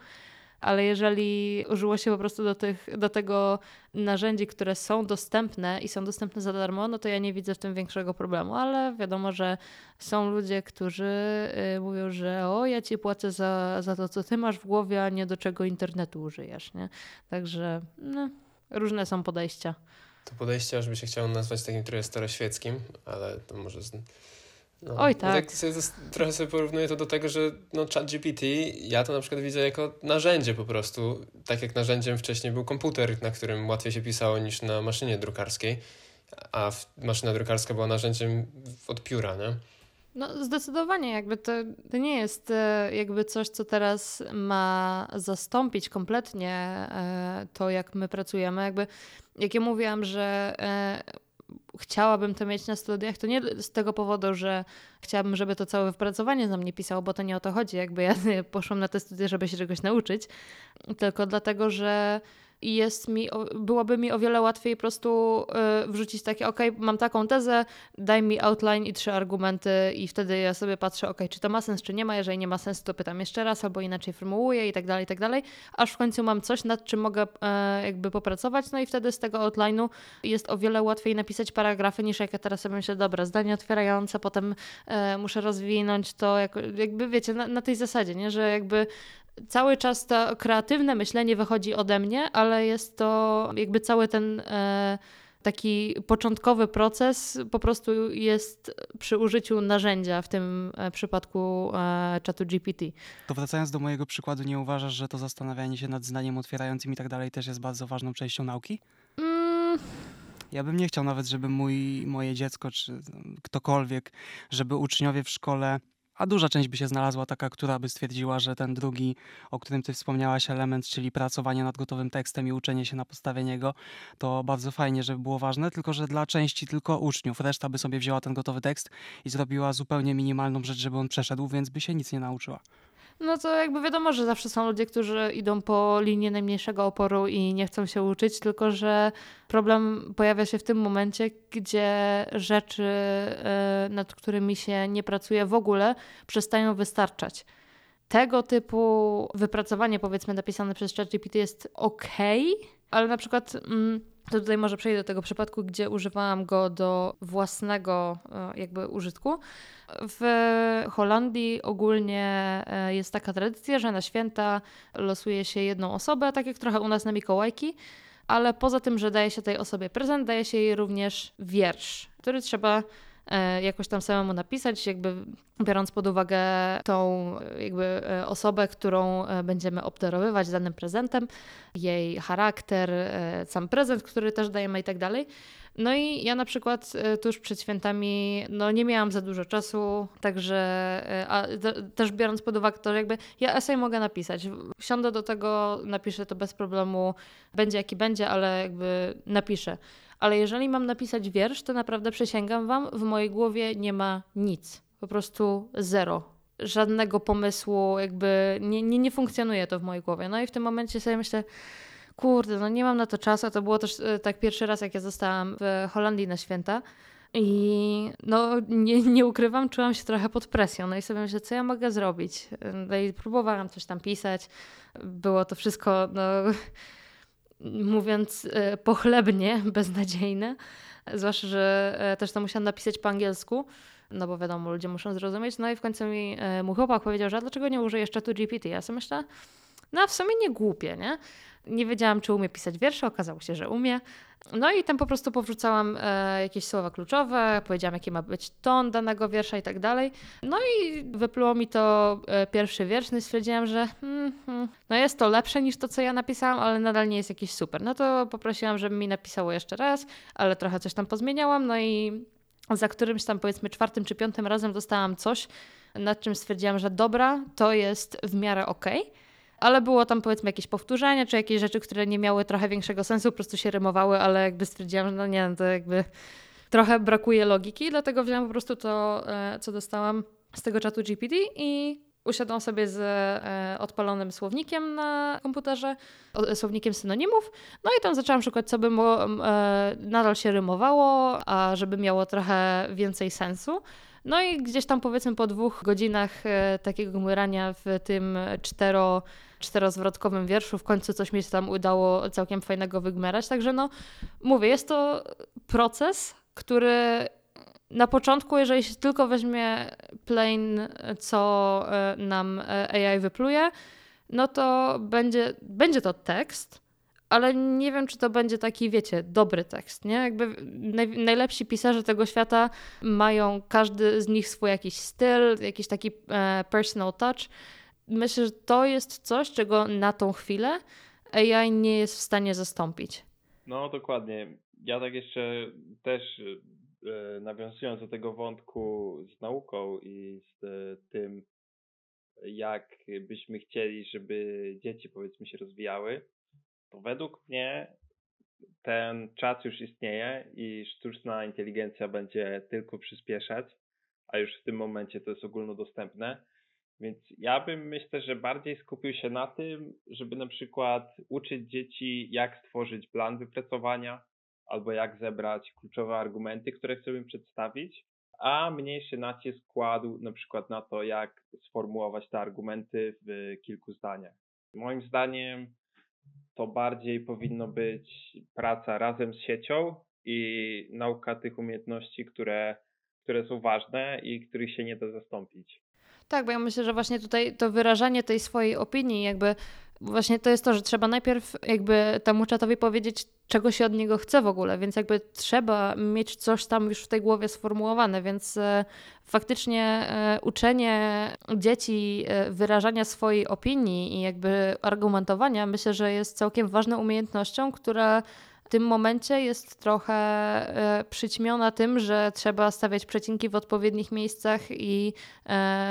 ale jeżeli użyło się po prostu do, tych, do tego narzędzi, które są dostępne i są dostępne za darmo, no to ja nie widzę w tym większego problemu, ale wiadomo, że są ludzie, którzy y, mówią, że o, ja ci płacę za, za to, co ty masz w głowie, a nie do czego internetu użyjesz, nie? Także no, różne są podejścia. To podejście, aż by się chciało nazwać takim trochę staroświeckim, ale to może no, Oj, tak. tak sobie, trochę sobie porównuję to do tego, że no, ChatGPT, ja to na przykład widzę jako narzędzie po prostu. Tak jak narzędziem wcześniej był komputer, na którym łatwiej się pisało niż na maszynie drukarskiej, a maszyna drukarska była narzędziem od pióra, nie? No zdecydowanie, jakby to, to nie jest e, jakby coś, co teraz ma zastąpić kompletnie e, to, jak my pracujemy. Jakby, jak ja mówiłam, że e, chciałabym to mieć na studiach, to nie z tego powodu, że chciałabym, żeby to całe wypracowanie za mnie pisało, bo to nie o to chodzi. Jakby ja poszłam na te studia, żeby się czegoś nauczyć, tylko dlatego, że i jest mi, byłoby mi o wiele łatwiej po prostu y, wrzucić takie, ok, mam taką tezę, daj mi outline i trzy argumenty i wtedy ja sobie patrzę, ok, czy to ma sens, czy nie ma, jeżeli nie ma sensu, to pytam jeszcze raz albo inaczej formułuję i tak dalej, i tak dalej, aż w końcu mam coś, nad czym mogę e, jakby popracować, no i wtedy z tego outline'u jest o wiele łatwiej napisać paragrafy niż jak ja teraz sobie myślę, dobra, zdanie otwierające, potem e, muszę rozwinąć to, jakby wiecie, na, na tej zasadzie, nie, że jakby cały czas to kreatywne myślenie wychodzi ode mnie, ale jest to jakby cały ten e, taki początkowy proces po prostu jest przy użyciu narzędzia, w tym e, przypadku e, czatu GPT. To wracając do mojego przykładu, nie uważasz, że to zastanawianie się nad zdaniem otwierającym i tak dalej też jest bardzo ważną częścią nauki? Mm. Ja bym nie chciał nawet, żeby mój, moje dziecko czy ktokolwiek, żeby uczniowie w szkole a duża część by się znalazła taka, która by stwierdziła, że ten drugi, o którym ty wspomniałaś, element, czyli pracowanie nad gotowym tekstem i uczenie się na podstawie niego, to bardzo fajnie, żeby było ważne, tylko że dla części tylko uczniów. Reszta by sobie wzięła ten gotowy tekst i zrobiła zupełnie minimalną rzecz, żeby on przeszedł, więc by się nic nie nauczyła. No to jakby wiadomo, że zawsze są ludzie, którzy idą po linii najmniejszego oporu i nie chcą się uczyć, tylko że problem pojawia się w tym momencie, gdzie rzeczy, e, nad którymi się nie pracuje w ogóle, przestają wystarczać. Tego typu wypracowanie, powiedzmy, napisane przez ChatGPT jest ok, ale na przykład. Mm, to tutaj może przejdę do tego przypadku, gdzie używałam go do własnego e, jakby użytku. W Holandii ogólnie e, jest taka tradycja, że na święta losuje się jedną osobę, tak jak trochę u nas na Mikołajki, ale poza tym, że daje się tej osobie prezent, daje się jej również wiersz, który trzeba jakoś tam samemu napisać, jakby biorąc pod uwagę tą jakby e, osobę, którą e, będziemy obdarowywać danym prezentem, jej charakter, sam prezent, który też dajemy i tak dalej. No i ja na przykład tuż przed świętami no nie miałam za dużo czasu, także a też biorąc pod uwagę to, jakby ja esej mogę napisać. Wsiądę do tego, napiszę to bez problemu, będzie jaki będzie, ale jakby napiszę ale jeżeli mam napisać wiersz, to naprawdę przysięgam Wam, w mojej głowie nie ma nic. Po prostu zero. Żadnego pomysłu, jakby nie, nie, nie funkcjonuje to w mojej głowie. No i w tym momencie sobie myślę, kurde, no nie mam na to czasu. To było też e, tak pierwszy raz, jak ja zostałam w Holandii na święta. I no, nie, nie ukrywam, czułam się trochę pod presją. No i sobie myślę, co ja mogę zrobić? No i próbowałam coś tam pisać. Było to wszystko, no, mówiąc e, pochlebnie, beznadziejne. Zwłaszcza, że e, też to musiałam napisać po angielsku, no bo wiadomo, ludzie muszą zrozumieć. No i w końcu mi e, mój chłopak powiedział, że dlaczego nie użyjesz czatu GPT? Ja sobie myślę, no w sumie nie głupie, nie? Nie wiedziałam, czy umie pisać wiersze, okazało się, że umie. No i tam po prostu powrzucałam e, jakieś słowa kluczowe, powiedziałam, jaki ma być ton danego wiersza i tak dalej. No i wypluło mi to e, pierwszy wiersz, no i stwierdziłam, że mm, mm, no jest to lepsze niż to, co ja napisałam, ale nadal nie jest jakiś super. No to poprosiłam, żeby mi napisało jeszcze raz, ale trochę coś tam pozmieniałam, no i za którymś tam powiedzmy czwartym czy piątym razem dostałam coś, nad czym stwierdziłam, że dobra, to jest w miarę okej. Okay ale było tam powiedzmy jakieś powtórzenia, czy jakieś rzeczy, które nie miały trochę większego sensu, po prostu się rymowały, ale jakby stwierdziłam, że no nie, to jakby trochę brakuje logiki, dlatego wziąłam po prostu to, e, co dostałam z tego czatu GPT i usiadłam sobie z e, odpalonym słownikiem na komputerze, słownikiem synonimów, no i tam zaczęłam szukać, co by mo, e, nadal się rymowało, a żeby miało trochę więcej sensu. No i gdzieś tam powiedzmy po dwóch godzinach takiego gmyrania w tym cztero czterozwrotkowym wierszu. W końcu coś mi się tam udało całkiem fajnego wygmerać. Także no, mówię, jest to proces, który na początku, jeżeli się tylko weźmie plain, co e, nam e, AI wypluje, no to będzie, będzie to tekst, ale nie wiem, czy to będzie taki, wiecie, dobry tekst, nie? Jakby naj, najlepsi pisarze tego świata mają każdy z nich swój jakiś styl, jakiś taki e, personal touch, myślę, że to jest coś, czego na tą chwilę AI nie jest w stanie zastąpić. No, dokładnie. Ja tak jeszcze też e, nawiązując do tego wątku z nauką i z e, tym, jak byśmy chcieli, żeby dzieci powiedzmy się rozwijały, według mnie ten czas już istnieje i sztuczna inteligencja będzie tylko przyspieszać, a już w tym momencie to jest ogólnodostępne Więc ja bym myślę, że bardziej skupił się na tym, żeby na przykład uczyć dzieci, jak stworzyć plan wypracowania, albo jak zebrać kluczowe argumenty, które chcemy przedstawić, a mniejszy nacisk kładł na przykład na to, jak sformułować te argumenty w kilku zdaniach. Moim zdaniem to bardziej powinno być praca razem z siecią i nauka tych umiejętności, które, które są ważne i których się nie da zastąpić. Tak, bo ja myślę, że właśnie tutaj to wyrażanie tej swojej opinii, jakby właśnie to jest to, że trzeba najpierw jakby temu czatowi powiedzieć, czego się od niego chce w ogóle, więc jakby trzeba mieć coś tam już w tej głowie sformułowane, więc e, faktycznie e, uczenie dzieci e, wyrażania swojej opinii i jakby argumentowania myślę, że jest całkiem ważną umiejętnością, która w tym momencie jest trochę przyćmiona tym, że trzeba stawiać przecinki w odpowiednich miejscach i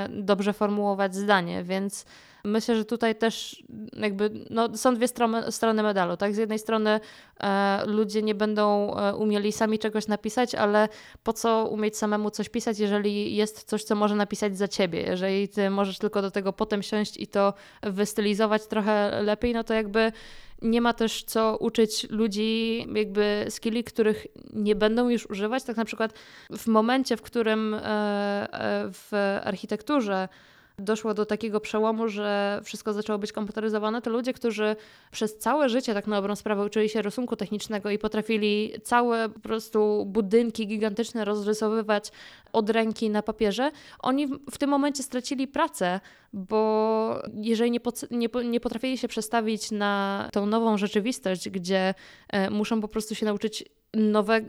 dobrze formułować zdanie, więc myślę, że tutaj też jakby no, są dwie strony, strony medalu. Tak? Z jednej strony e, ludzie nie będą e, umieli sami czegoś napisać, ale po co umieć samemu coś pisać, jeżeli jest coś, co może napisać za ciebie. Jeżeli ty możesz tylko do tego potem siąść i to wystylizować trochę lepiej, no to jakby nie ma też co uczyć ludzi jakby skilli, których nie będą już używać. Tak na przykład w momencie, w którym e, e, w architekturze doszło do takiego przełomu, że wszystko zaczęło być komputeryzowane, to ludzie, którzy przez całe życie tak na dobrą sprawę uczyli się rysunku technicznego i potrafili całe po prostu budynki gigantyczne rozrysowywać od ręki na papierze, oni w tym momencie stracili pracę, bo jeżeli nie, nie, nie potrafili się przestawić na tą nową rzeczywistość, gdzie e, muszą po prostu się nauczyć nowe,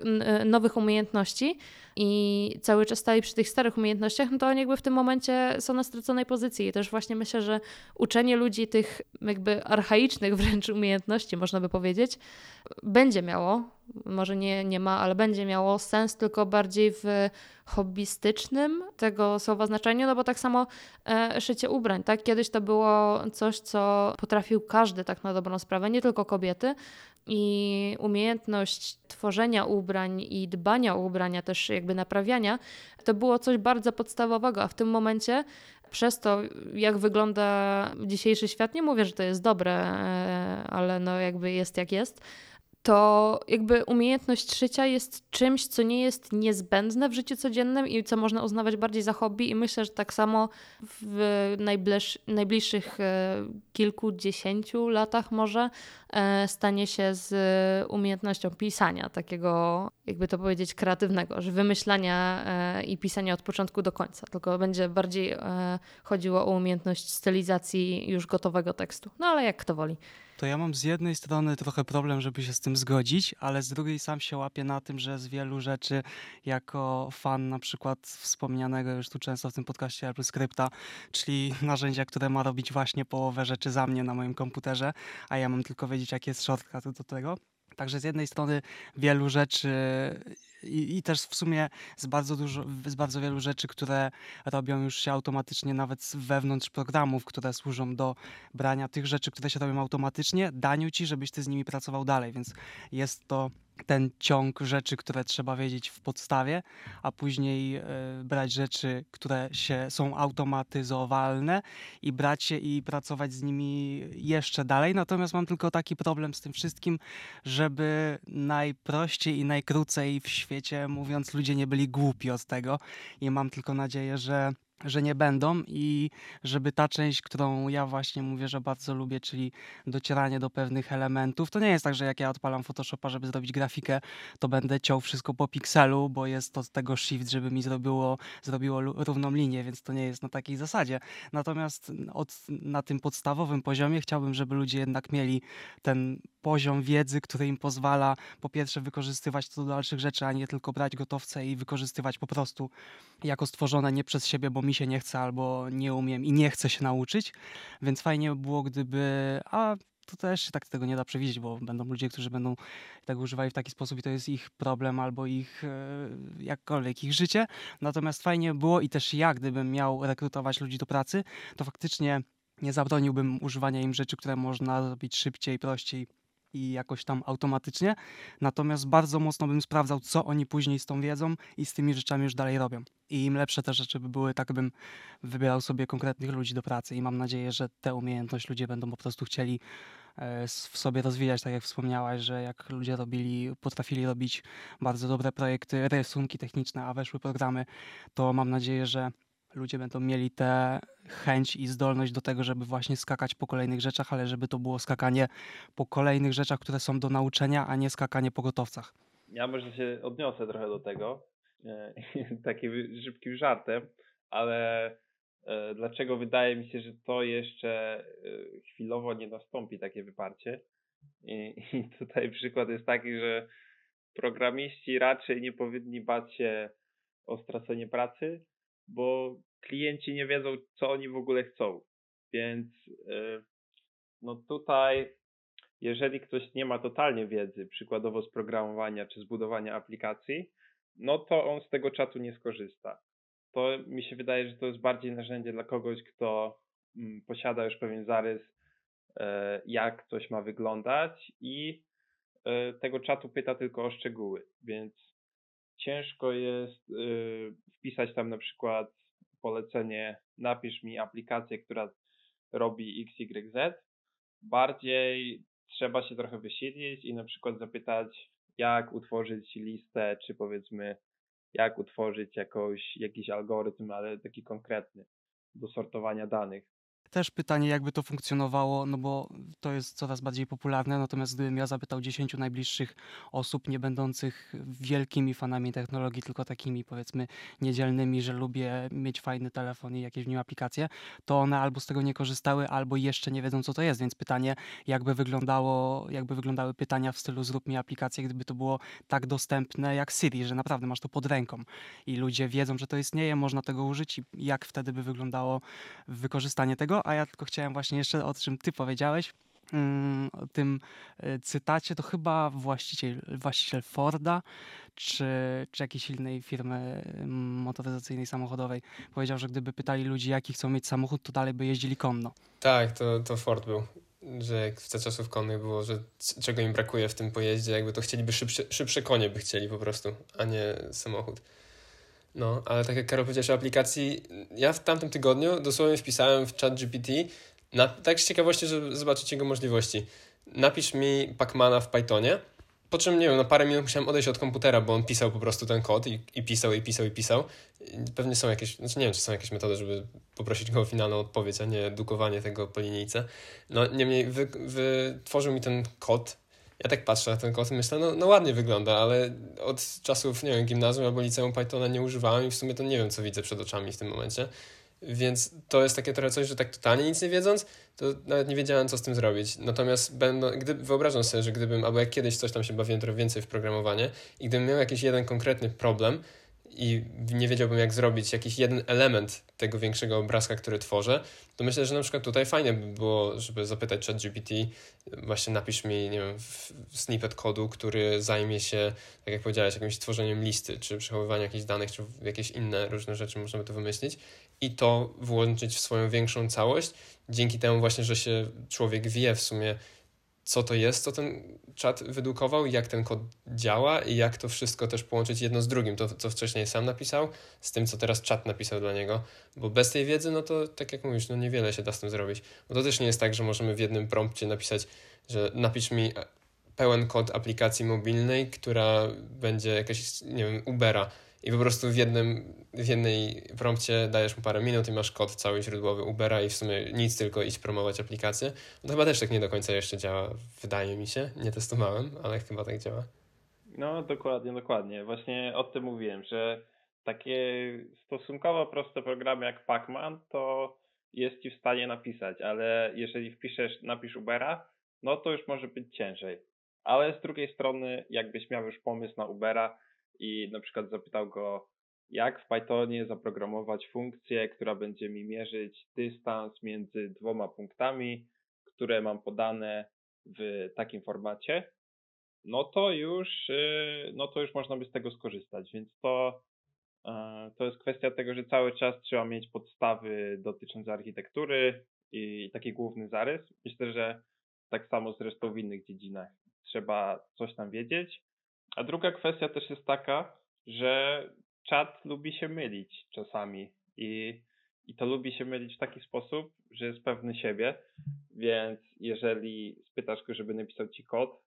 nowych umiejętności i cały czas stali przy tych starych umiejętnościach, no to oni jakby w tym momencie są na straconej pozycji. I też właśnie myślę, że uczenie ludzi tych jakby archaicznych wręcz umiejętności, można by powiedzieć, będzie miało, może nie, nie ma, ale będzie miało sens tylko bardziej w hobbystycznym tego słowa znaczeniu, no bo tak samo e, szycie ubrań, tak? Kiedyś to było coś, co potrafił każdy tak na dobrą sprawę, nie tylko kobiety, i umiejętność tworzenia ubrań i dbania o ubrania, też jakby naprawiania, to było coś bardzo podstawowego, a w tym momencie przez to, jak wygląda dzisiejszy świat, nie mówię, że to jest dobre, e, ale no jakby jest jak jest, to jakby umiejętność szycia jest czymś, co nie jest niezbędne w życiu codziennym i co można uznawać bardziej za hobby. I myślę, że tak samo w najbliż, najbliższych e, kilkudziesięciu latach może e, stanie się z umiejętnością pisania, takiego, jakby to powiedzieć, kreatywnego, że wymyślania e, i pisania od początku do końca. Tylko będzie bardziej chodziło o umiejętność stylizacji już gotowego tekstu. No ale jak kto woli to ja mam z jednej strony trochę problem, żeby się z tym zgodzić, ale z drugiej sam się łapię na tym, że z wielu rzeczy jako fan na przykład wspomnianego już tu często w tym podcaście AppleScripta, czyli narzędzia, które ma robić właśnie połowę rzeczy za mnie na moim komputerze, a ja mam tylko wiedzieć, jaki jest shortcut do tego. Także z jednej strony wielu rzeczy i, i, też w sumie z bardzo, dużo, z bardzo wielu rzeczy, które robią już się automatycznie nawet wewnątrz programów, które służą do brania tych rzeczy, które się robią automatycznie, daniu ci, żebyś ty z nimi pracował dalej, więc jest to ten ciąg rzeczy, które trzeba wiedzieć w podstawie, a później y, brać rzeczy, które się są automatyzowalne i brać je i pracować z nimi jeszcze dalej. Natomiast mam tylko taki problem z tym wszystkim, żeby najprościej i najkrócej w świecie mówiąc, ludzie nie byli głupi od tego i mam tylko nadzieję, że że nie będą i żeby ta część, którą ja właśnie mówię, że bardzo lubię, czyli docieranie do pewnych elementów, to nie jest tak, że jak ja odpalam Photoshopa, żeby zrobić grafikę, to będę ciął wszystko po pikselu, bo jest to z tego shift, żeby mi zrobiło, zrobiło równą linię, więc to nie jest na takiej zasadzie. Natomiast od, na tym podstawowym poziomie chciałbym, żeby ludzie jednak mieli ten poziom wiedzy, który im pozwala po pierwsze wykorzystywać to do dalszych rzeczy, a nie tylko brać gotowce i wykorzystywać po prostu jako stworzone nie przez siebie, bo mi się nie chce albo nie umiem i nie chcę się nauczyć. Więc fajnie by było, gdyby. A to też tak tego nie da przewidzieć, bo będą ludzie, którzy będą tego używali w taki sposób i to jest ich problem albo ich e, jakkolwiek ich życie. Natomiast fajnie było i też ja, gdybym miał rekrutować ludzi do pracy, to faktycznie nie zabroniłbym używania im rzeczy, które można zrobić szybciej, prościej i jakoś tam automatycznie. Natomiast bardzo mocno bym sprawdzał, co oni później z tą wiedzą i z tymi rzeczami już dalej robią. I im lepsze te rzeczy by były, tak bym wybierał sobie konkretnych ludzi do pracy i mam nadzieję, że te umiejętności ludzie będą po prostu chcieli e, w sobie rozwijać, tak jak wspomniałaś, że jak ludzie robili, potrafili robić bardzo dobre projekty, rysunki techniczne, a weszły programy, to mam nadzieję, że ludzie będą mieli tę chęć i zdolność do tego, żeby właśnie skakać po kolejnych rzeczach, ale żeby to było skakanie po kolejnych rzeczach, które są do nauczenia, a nie skakanie po gotowcach. Ja może się odniosę trochę do tego, e, takim szybkim żartem, ale e, dlaczego wydaje mi się, że to jeszcze e, chwilowo nie nastąpi takie wyparcie. I, I tutaj przykład jest taki, że programiści raczej nie powinni bać się o stracenie pracy, bo klienci nie wiedzą, co oni w ogóle chcą. Więc yy, no tutaj, jeżeli ktoś nie ma totalnie wiedzy, przykładowo z programowania czy zbudowania aplikacji, no to on z tego czatu nie skorzysta. To mi się wydaje, że to jest bardziej narzędzie dla kogoś, kto mm, posiada już pewien zarys, yy, jak coś ma wyglądać i yy, tego czatu pyta tylko o szczegóły. Więc ciężko jest y, wpisać tam na przykład polecenie napisz mi aplikację, która robi XYZ. Bardziej trzeba się trochę wysilić i na przykład zapytać, jak utworzyć listę, czy powiedzmy, jak utworzyć jakoś, jakiś algorytm, ale taki konkretny do sortowania danych. Też pytanie, jakby to funkcjonowało, no bo to jest coraz bardziej popularne, natomiast gdybym ja zapytał 10 najbliższych osób, nie będących wielkimi fanami technologii, tylko takimi powiedzmy niedzielnymi, że lubię mieć fajny telefon i jakieś w nim aplikacje, to one albo z tego nie korzystały, albo jeszcze nie wiedzą, co to jest, więc pytanie, jakby wyglądało, jakby wyglądały pytania w stylu zrób mi aplikację, gdyby to było tak dostępne jak Siri, że naprawdę masz to pod ręką i ludzie wiedzą, że to istnieje, można tego użyć i jak wtedy by wyglądało wykorzystanie tego, a ja tylko chciałem właśnie jeszcze o czym ty powiedziałeś, mm, o tym e, cytacie, to chyba właściciel, właściciel Forda czy, czy jakiejś innej firmy mm, motoryzacyjnej, samochodowej powiedział, że gdyby pytali ludzi, jaki chcą mieć samochód, to dalej by jeździli konno. Tak, to, to Ford był. Że jak w czasów konnych było, że czego im brakuje w tym pojeździe, jakby to chcieliby szybsze, szybsze konie by chcieli po prostu, a nie samochód. No, ale tak jak Karol powiedziałeś o aplikacji, ja w tamtym tygodniu dosłownie wpisałem w chat GPT, na, tak z ciekawości, żeby zobaczyć jego możliwości. Napisz mi Pacmana w Pythonie, po czym, nie wiem, na parę minut musiałem odejść od komputera, bo on pisał po prostu ten kod i, i pisał, i pisał, i pisał. Pewnie są jakieś, znaczy nie wiem, czy są jakieś metody, żeby poprosić go o finalną odpowiedź, a nie dukowanie tego po linijce. No, niemniej wy, wytworzył mi ten kod, ja tak patrzę na ten kod i myślę, no, no ładnie wygląda, ale od czasów, nie wiem, gimnazjum albo liceum Pythona nie używałem i w sumie to nie wiem, co widzę przed oczami w tym momencie. Więc to jest takie trochę coś, że tak totalnie nic nie wiedząc, to nawet nie wiedziałem, co z tym zrobić. Natomiast będą, gdy, wyobrażam sobie, że gdybym, albo jak kiedyś coś tam się bawiłem trochę więcej w programowanie i gdybym miał jakiś jeden konkretny problem, i nie wiedziałbym, jak zrobić jakiś jeden element tego większego obrazka, który tworzę, to myślę, że na przykład tutaj fajnie by było, żeby zapytać ChatGPT, właśnie napisz mi, nie wiem, snippet kodu, który zajmie się, tak jak powiedziałeś, jakimś tworzeniem listy, czy przechowywaniem jakichś danych, czy jakieś inne różne rzeczy możemy tu wymyślić i to włączyć w swoją większą całość, dzięki temu właśnie, że się człowiek wie w sumie, co to jest, co ten czat wydukował, jak ten kod działa i jak to wszystko też połączyć jedno z drugim, to co wcześniej sam napisał, z tym, co teraz czat napisał dla niego, bo bez tej wiedzy, no to tak jak mówisz, no niewiele się da z tym zrobić, bo to też nie jest tak, że możemy w jednym prompcie napisać, że napisz mi pełen kod aplikacji mobilnej, która będzie jakaś, nie wiem, Ubera, i po prostu w jednym, w jednej prompcie dajesz mu parę minut i masz kod cały źródłowy Ubera i w sumie nic, tylko iść promować aplikację. No to chyba też tak nie do końca jeszcze działa, wydaje mi się. Nie testowałem, ale chyba tak działa. No dokładnie, dokładnie. Właśnie o tym mówiłem, że takie stosunkowo proste programy jak Pacman to jest ci w stanie napisać, ale jeżeli wpiszesz napisz Ubera, no to już może być ciężej. Ale z drugiej strony, jakbyś miał już pomysł na Ubera, i na przykład zapytał go, jak w Pythonie zaprogramować funkcję, która będzie mi mierzyć dystans między dwoma punktami, które mam podane w takim formacie, no to już, y, no to już można by z tego skorzystać. Więc to, e, to jest kwestia tego, że cały czas trzeba mieć podstawy dotyczące architektury i taki główny zarys. Myślę, że tak samo zresztą w innych dziedzinach trzeba coś tam wiedzieć. A druga kwestia też jest taka, że czat lubi się mylić czasami i, i to lubi się mylić w taki sposób, że jest pewny siebie, więc jeżeli spytasz go, żeby napisał ci kod,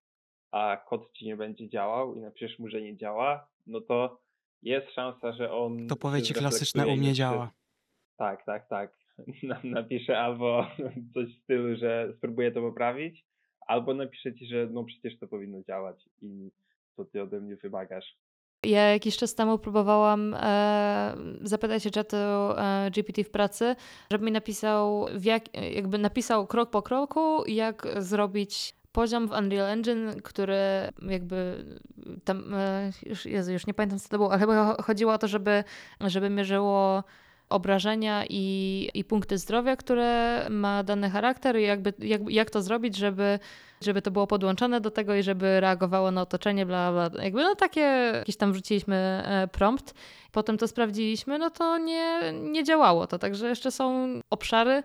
a kod ci nie będzie działał i napiszesz mu, że nie działa, no to jest szansa, że on. To powie ci klasyczne u mnie działa. Tak, tak, tak. Napisze albo coś w stylu, że spróbuję to poprawić, albo napisze ci, że no przecież to powinno działać i co ty ode mnie wymagasz. Ja jakiś czas temu próbowałam e, zapytać się czatu e, GPT w pracy, żeby mi napisał, jak, jakby napisał krok po kroku, jak zrobić poziom w Unreal Engine, który jakby tam, e, już, Jezu, już nie pamiętam co to było, ale chyba chodziło o to, żeby, żeby mierzyło obrażenia i, i punkty zdrowia, które ma dany charakter i jakby, jak, jak to zrobić, żeby, żeby to było podłączone do tego i żeby reagowało na otoczenie, bla, bla. Jakby no takie, jakiś tam wrzuciliśmy e, prompt, potem to sprawdziliśmy, no to nie, nie działało to, także jeszcze są obszary,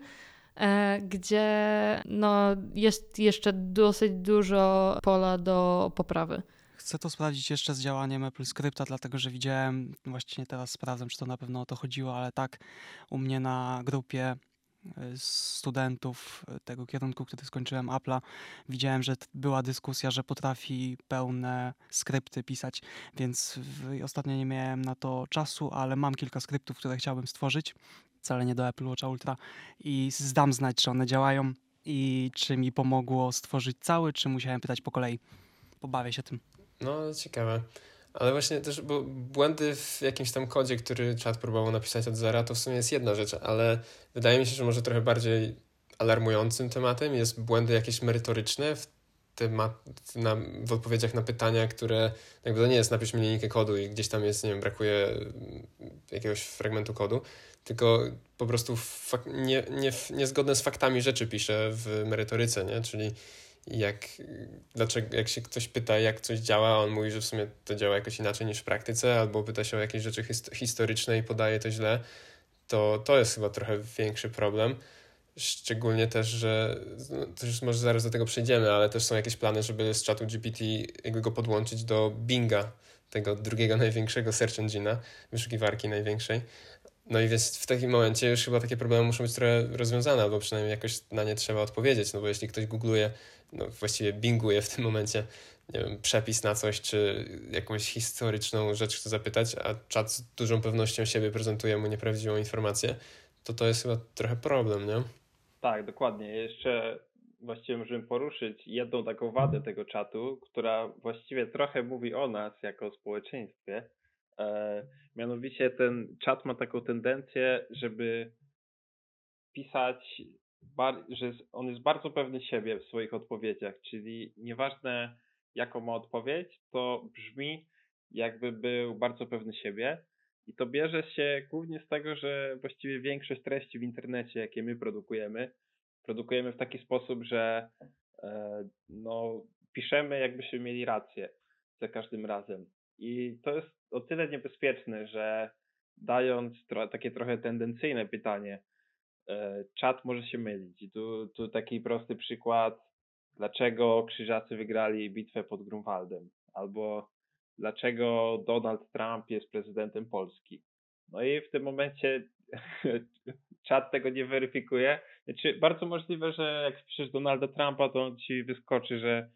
e, gdzie no, jest jeszcze dosyć dużo pola do poprawy. Chcę to sprawdzić jeszcze z działaniem Apple Scripta, dlatego że widziałem, właśnie teraz sprawdzam, czy to na pewno o to chodziło, ale tak u mnie na grupie studentów tego kierunku, który skończyłem Apple'a, widziałem, że była dyskusja, że potrafi pełne skrypty pisać, więc ostatnio nie miałem na to czasu, ale mam kilka skryptów, które chciałbym stworzyć, wcale nie do Apple Watch Ultra i zdam znać, czy one działają i czy mi pomogło stworzyć cały, czy musiałem pytać po kolei. Pobawię się tym. No, ciekawe. Ale właśnie też, bo błędy w jakimś tam kodzie, który czat próbował napisać od zera, to w sumie jest jedna rzecz, ale wydaje mi się, że może trochę bardziej alarmującym tematem jest błędy jakieś merytoryczne w, temat, na, w odpowiedziach na pytania, które jakby to nie jest napisz mi linijkę kodu i gdzieś tam jest, nie wiem, brakuje jakiegoś fragmentu kodu, tylko po prostu fak- nie, nie, niezgodne z faktami rzeczy pisze w merytoryce, nie? Czyli jak, dlaczego, jak się ktoś pyta, jak coś działa, on mówi, że w sumie to działa jakoś inaczej niż w praktyce, albo pyta się o jakieś rzeczy historyczne i podaje to źle, to to jest chyba trochę większy problem. Szczególnie też, że no, to już może zaraz do tego przejdziemy, ale też są jakieś plany, żeby z czatu GPT jakby go podłączyć do Binga, tego drugiego największego search engine'a, wyszukiwarki największej. No i więc w takim momencie już chyba takie problemy muszą być trochę rozwiązane, albo przynajmniej jakoś na nie trzeba odpowiedzieć, no bo jeśli ktoś googluje no właściwie binguje w tym momencie, nie wiem, przepis na coś, czy jakąś historyczną rzecz chce zapytać, a czat z dużą pewnością siebie prezentuje mu nieprawdziwą informację, to to jest chyba trochę problem, nie? Tak, dokładnie. Jeszcze właściwie możemy poruszyć jedną taką wadę tego czatu, która właściwie trochę mówi o nas jako społeczeństwie. E, mianowicie ten czat ma taką tendencję, żeby pisać że on jest bardzo pewny siebie w swoich odpowiedziach, czyli nieważne jaką ma odpowiedź, to brzmi jakby był bardzo pewny siebie i to bierze się głównie z tego, że właściwie większość treści w internecie, jakie my produkujemy, produkujemy w taki sposób, że e, no, piszemy jakbyśmy mieli rację za każdym razem. I to jest o tyle niebezpieczne, że dając tro takie trochę tendencyjne pytanie, czat może się mylić. I tu, tu taki prosty przykład, dlaczego krzyżacy wygrali bitwę pod Grunwaldem, albo dlaczego Donald Trump jest prezydentem Polski. No i w tym momencie czat tego nie weryfikuje. Znaczy, bardzo możliwe, że jak wpiszesz Donalda Trumpa, to on ci wyskoczy, że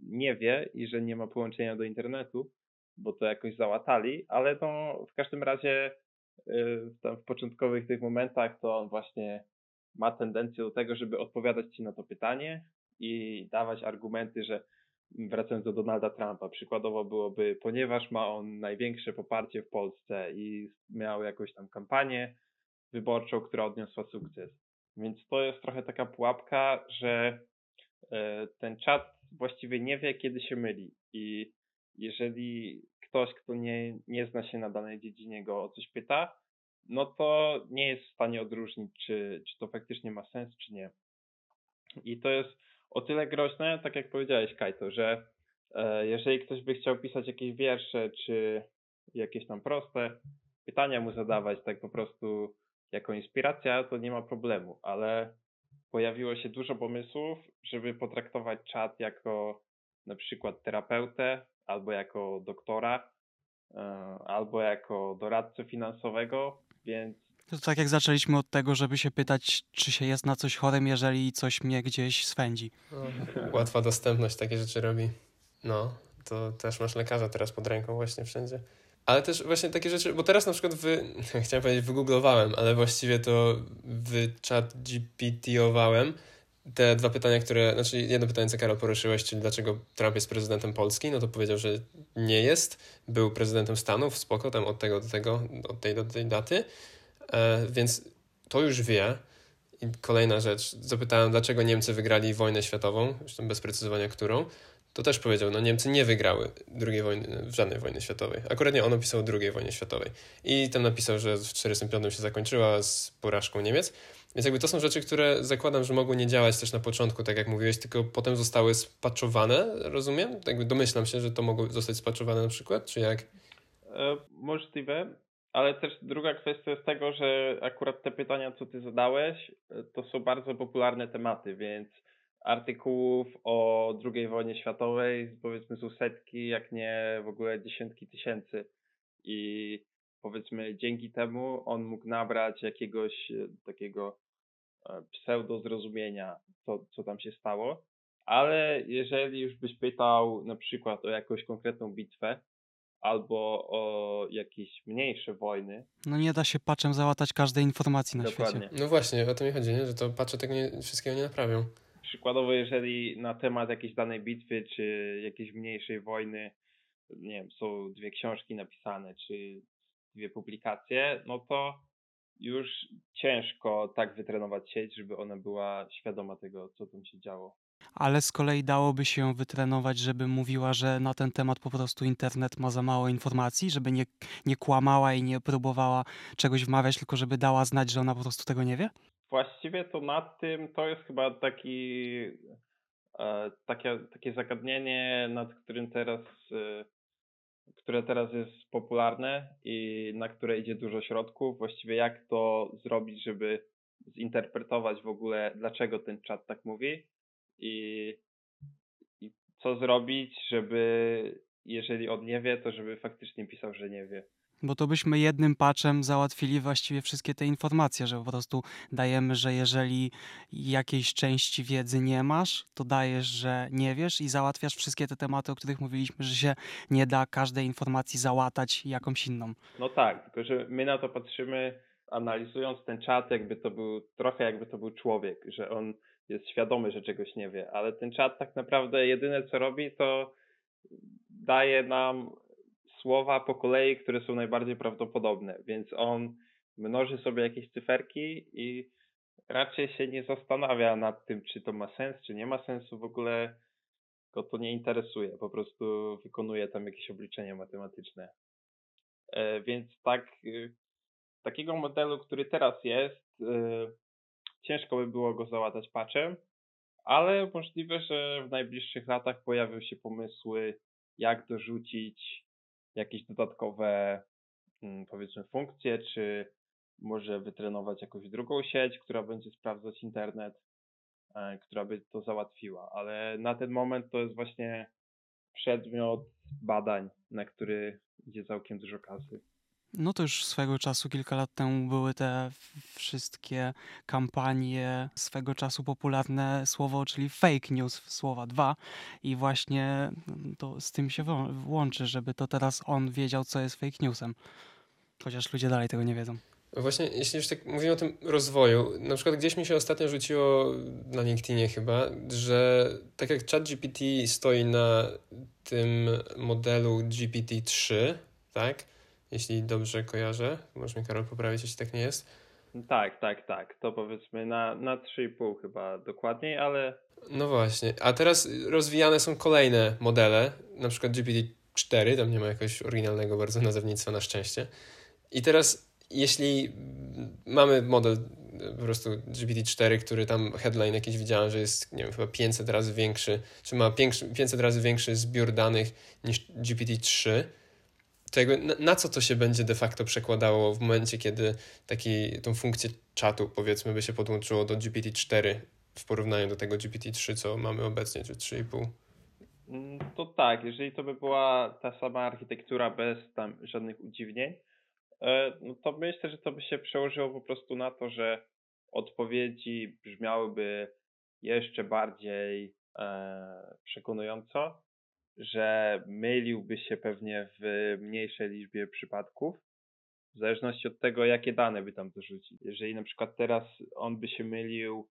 nie wie i że nie ma połączenia do internetu, bo to jakoś załatali, ale to w każdym razie tam w początkowych tych momentach, to on właśnie ma tendencję do tego, żeby odpowiadać ci na to pytanie i dawać argumenty, że wracając do Donalda Trumpa, przykładowo byłoby, ponieważ ma on największe poparcie w Polsce i miał jakąś tam kampanię wyborczą, która odniosła sukces. Więc to jest trochę taka pułapka, że e, ten czat właściwie nie wie, kiedy się myli. I jeżeli ktoś, kto nie, nie zna się na danej dziedzinie, go o coś pyta, no to nie jest w stanie odróżnić, czy, czy to faktycznie ma sens, czy nie. I to jest o tyle groźne, tak jak powiedziałeś, Kajto, że e, jeżeli ktoś by chciał pisać jakieś wiersze, czy jakieś tam proste pytania mu zadawać, tak po prostu jako inspiracja, to nie ma problemu, ale pojawiło się dużo pomysłów, żeby potraktować czat jako na przykład terapeutę, albo jako doktora, e, albo jako doradcę finansowego, więc To tak jak zaczęliśmy od tego, żeby się pytać, czy się jest na coś chorym, jeżeli coś mnie gdzieś swędzi. No, łatwa dostępność takie rzeczy robi. No, to też masz lekarza teraz pod ręką właśnie wszędzie. Ale też właśnie takie rzeczy, bo teraz na przykład wy, chciałem powiedzieć wygooglowałem, ale właściwie to wy chat GPT-owałem te dwa pytania, które, znaczy jedno pytanie, co Karol poruszyłeś, czyli dlaczego Trump jest prezydentem Polski, no to powiedział, że nie jest, był prezydentem Stanów, spoko, tam od tego do tego, od tej do tej daty, e, więc to już wie. I kolejna rzecz, zapytałem, dlaczego Niemcy wygrali wojnę światową, zresztą bez precyzowania którą, to też powiedział, no Niemcy nie wygrały drugiej wojny, żadnej wojny światowej. Akurat nie on opisał drugiej wojnie światowej. I tam napisał, że w 1945 się zakończyła z porażką Niemiec. Więc jakby to są rzeczy, które zakładam, że mogły nie działać też na początku, tak jak mówiłeś, tylko potem zostały spaczowane, rozumiem? Jakby domyślam się, że to mogło zostać spaczowane na przykład, czy jak? E, możliwe, ale też druga kwestia jest tego, że akurat te pytania, co ty zadałeś, e, to są bardzo popularne tematy, więc artykułów o II wojnie światowej, powiedzmy są setki, jak nie w ogóle dziesiątki tysięcy. I powiedzmy dzięki temu on mógł nabrać jakiegoś e, takiego pseudo zrozumienia, co, co tam się stało. Ale jeżeli już byś pytał na przykład o jakąś konkretną bitwę, albo o jakieś mniejsze wojny. No nie da się paczem załatać każdej informacji na Dokładnie. świecie. No właśnie, o to mi chodzi, nie? że to pacze tego nie, wszystkiego nie naprawią. Przykładowo, jeżeli na temat jakiejś danej bitwy, czy jakiejś mniejszej wojny, nie wiem, są dwie książki napisane, czy dwie publikacje, no to już ciężko tak wytrenować sieć, żeby ona była świadoma tego, co tam się działo. Ale z kolei dałoby się ją wytrenować, żeby mówiła, że na ten temat po prostu internet ma za mało informacji, żeby nie, nie kłamała i nie próbowała czegoś wmawiać, tylko żeby dała znać, że ona po prostu tego nie wie? Właściwie to nad tym to jest chyba taki e, takie, takie zagadnienie, nad którym teraz e, które teraz jest popularne i na które idzie dużo środków. Właściwie jak to zrobić, żeby zinterpretować w ogóle, dlaczego ten czat tak mówi i, i co zrobić, żeby jeżeli on nie wie, to żeby faktycznie pisał, że nie wie. Bo to byśmy jednym patchem załatwili właściwie wszystkie te informacje, że po prostu dajemy, że jeżeli jakiejś części wiedzy nie masz, to dajesz, że nie wiesz i załatwiasz wszystkie te tematy, o których mówiliśmy, że się nie da każdej informacji załatać jakąś inną. No tak, tylko że my na to patrzymy, analizując ten czat, jakby to był trochę jakby to był człowiek, że on jest świadomy, że czegoś nie wie, ale ten czat tak naprawdę jedyne co robi, to daje nam słowa po kolei, które są najbardziej prawdopodobne, więc on mnoży sobie jakieś cyferki i raczej się nie zastanawia nad tym, czy to ma sens, czy nie ma sensu, w ogóle go to nie interesuje, po prostu wykonuje tam jakieś obliczenia matematyczne. E, więc tak, y, takiego modelu, który teraz jest, y, ciężko by było go załatać patchem, ale możliwe, że w najbliższych latach pojawią się pomysły, jak dorzucić jakieś dodatkowe mm, powiedzmy funkcje, czy może wytrenować jakąś drugą sieć, która będzie sprawdzać internet, e, która by to załatwiła. Ale na ten moment to jest właśnie przedmiot badań, na który idzie całkiem dużo kasy. No to już swego czasu, kilka lat temu były te wszystkie kampanie, swego czasu popularne słowo, czyli fake news, słowa dwa i właśnie mm, to z tym się łączy, żeby to teraz on wiedział, co jest fake newsem. Chociaż ludzie dalej tego nie wiedzą. Właśnie, jeśli już tak mówimy o tym rozwoju, na przykład gdzieś mi się ostatnio rzuciło na LinkedInie chyba, że tak jak ChatGPT stoi na tym modelu GPT-3, tak? Jeśli dobrze kojarzę. Mnie, Karol, poprawić, jeśli tak nie jest. Tak, tak, tak. To powiedzmy na, na 3,5 chyba dokładniej, ale... No właśnie. A teraz rozwijane są kolejne modele, na przykład GPT-4, tam nie ma jakiegoś oryginalnego bardzo nazewnictwa na szczęście. I teraz, jeśli mamy model po prostu GPT-4, który tam headline jakiś widziałem, że jest, nie wiem, chyba 500 razy większy, czy ma 500 razy większy zbiór danych niż GPT-3, to jakby na, na, co to się będzie de facto przekładało w momencie, kiedy taki, tą funkcję czatu powiedzmy by się podłączyło do GPT-4 w porównaniu do tego GPT-3, co mamy obecnie, czy 3,5? Mm, to tak, jeżeli to by była ta sama architektura bez tam żadnych udziwnień, e, no to myślę, że to by się przełożyło po prostu na to, że odpowiedzi brzmiałyby jeszcze bardziej e, przekonująco, że myliłby się pewnie w mniejszej liczbie przypadków, w zależności od tego, jakie dane by tam dorzucić. Jeżeli na przykład teraz on by się mylił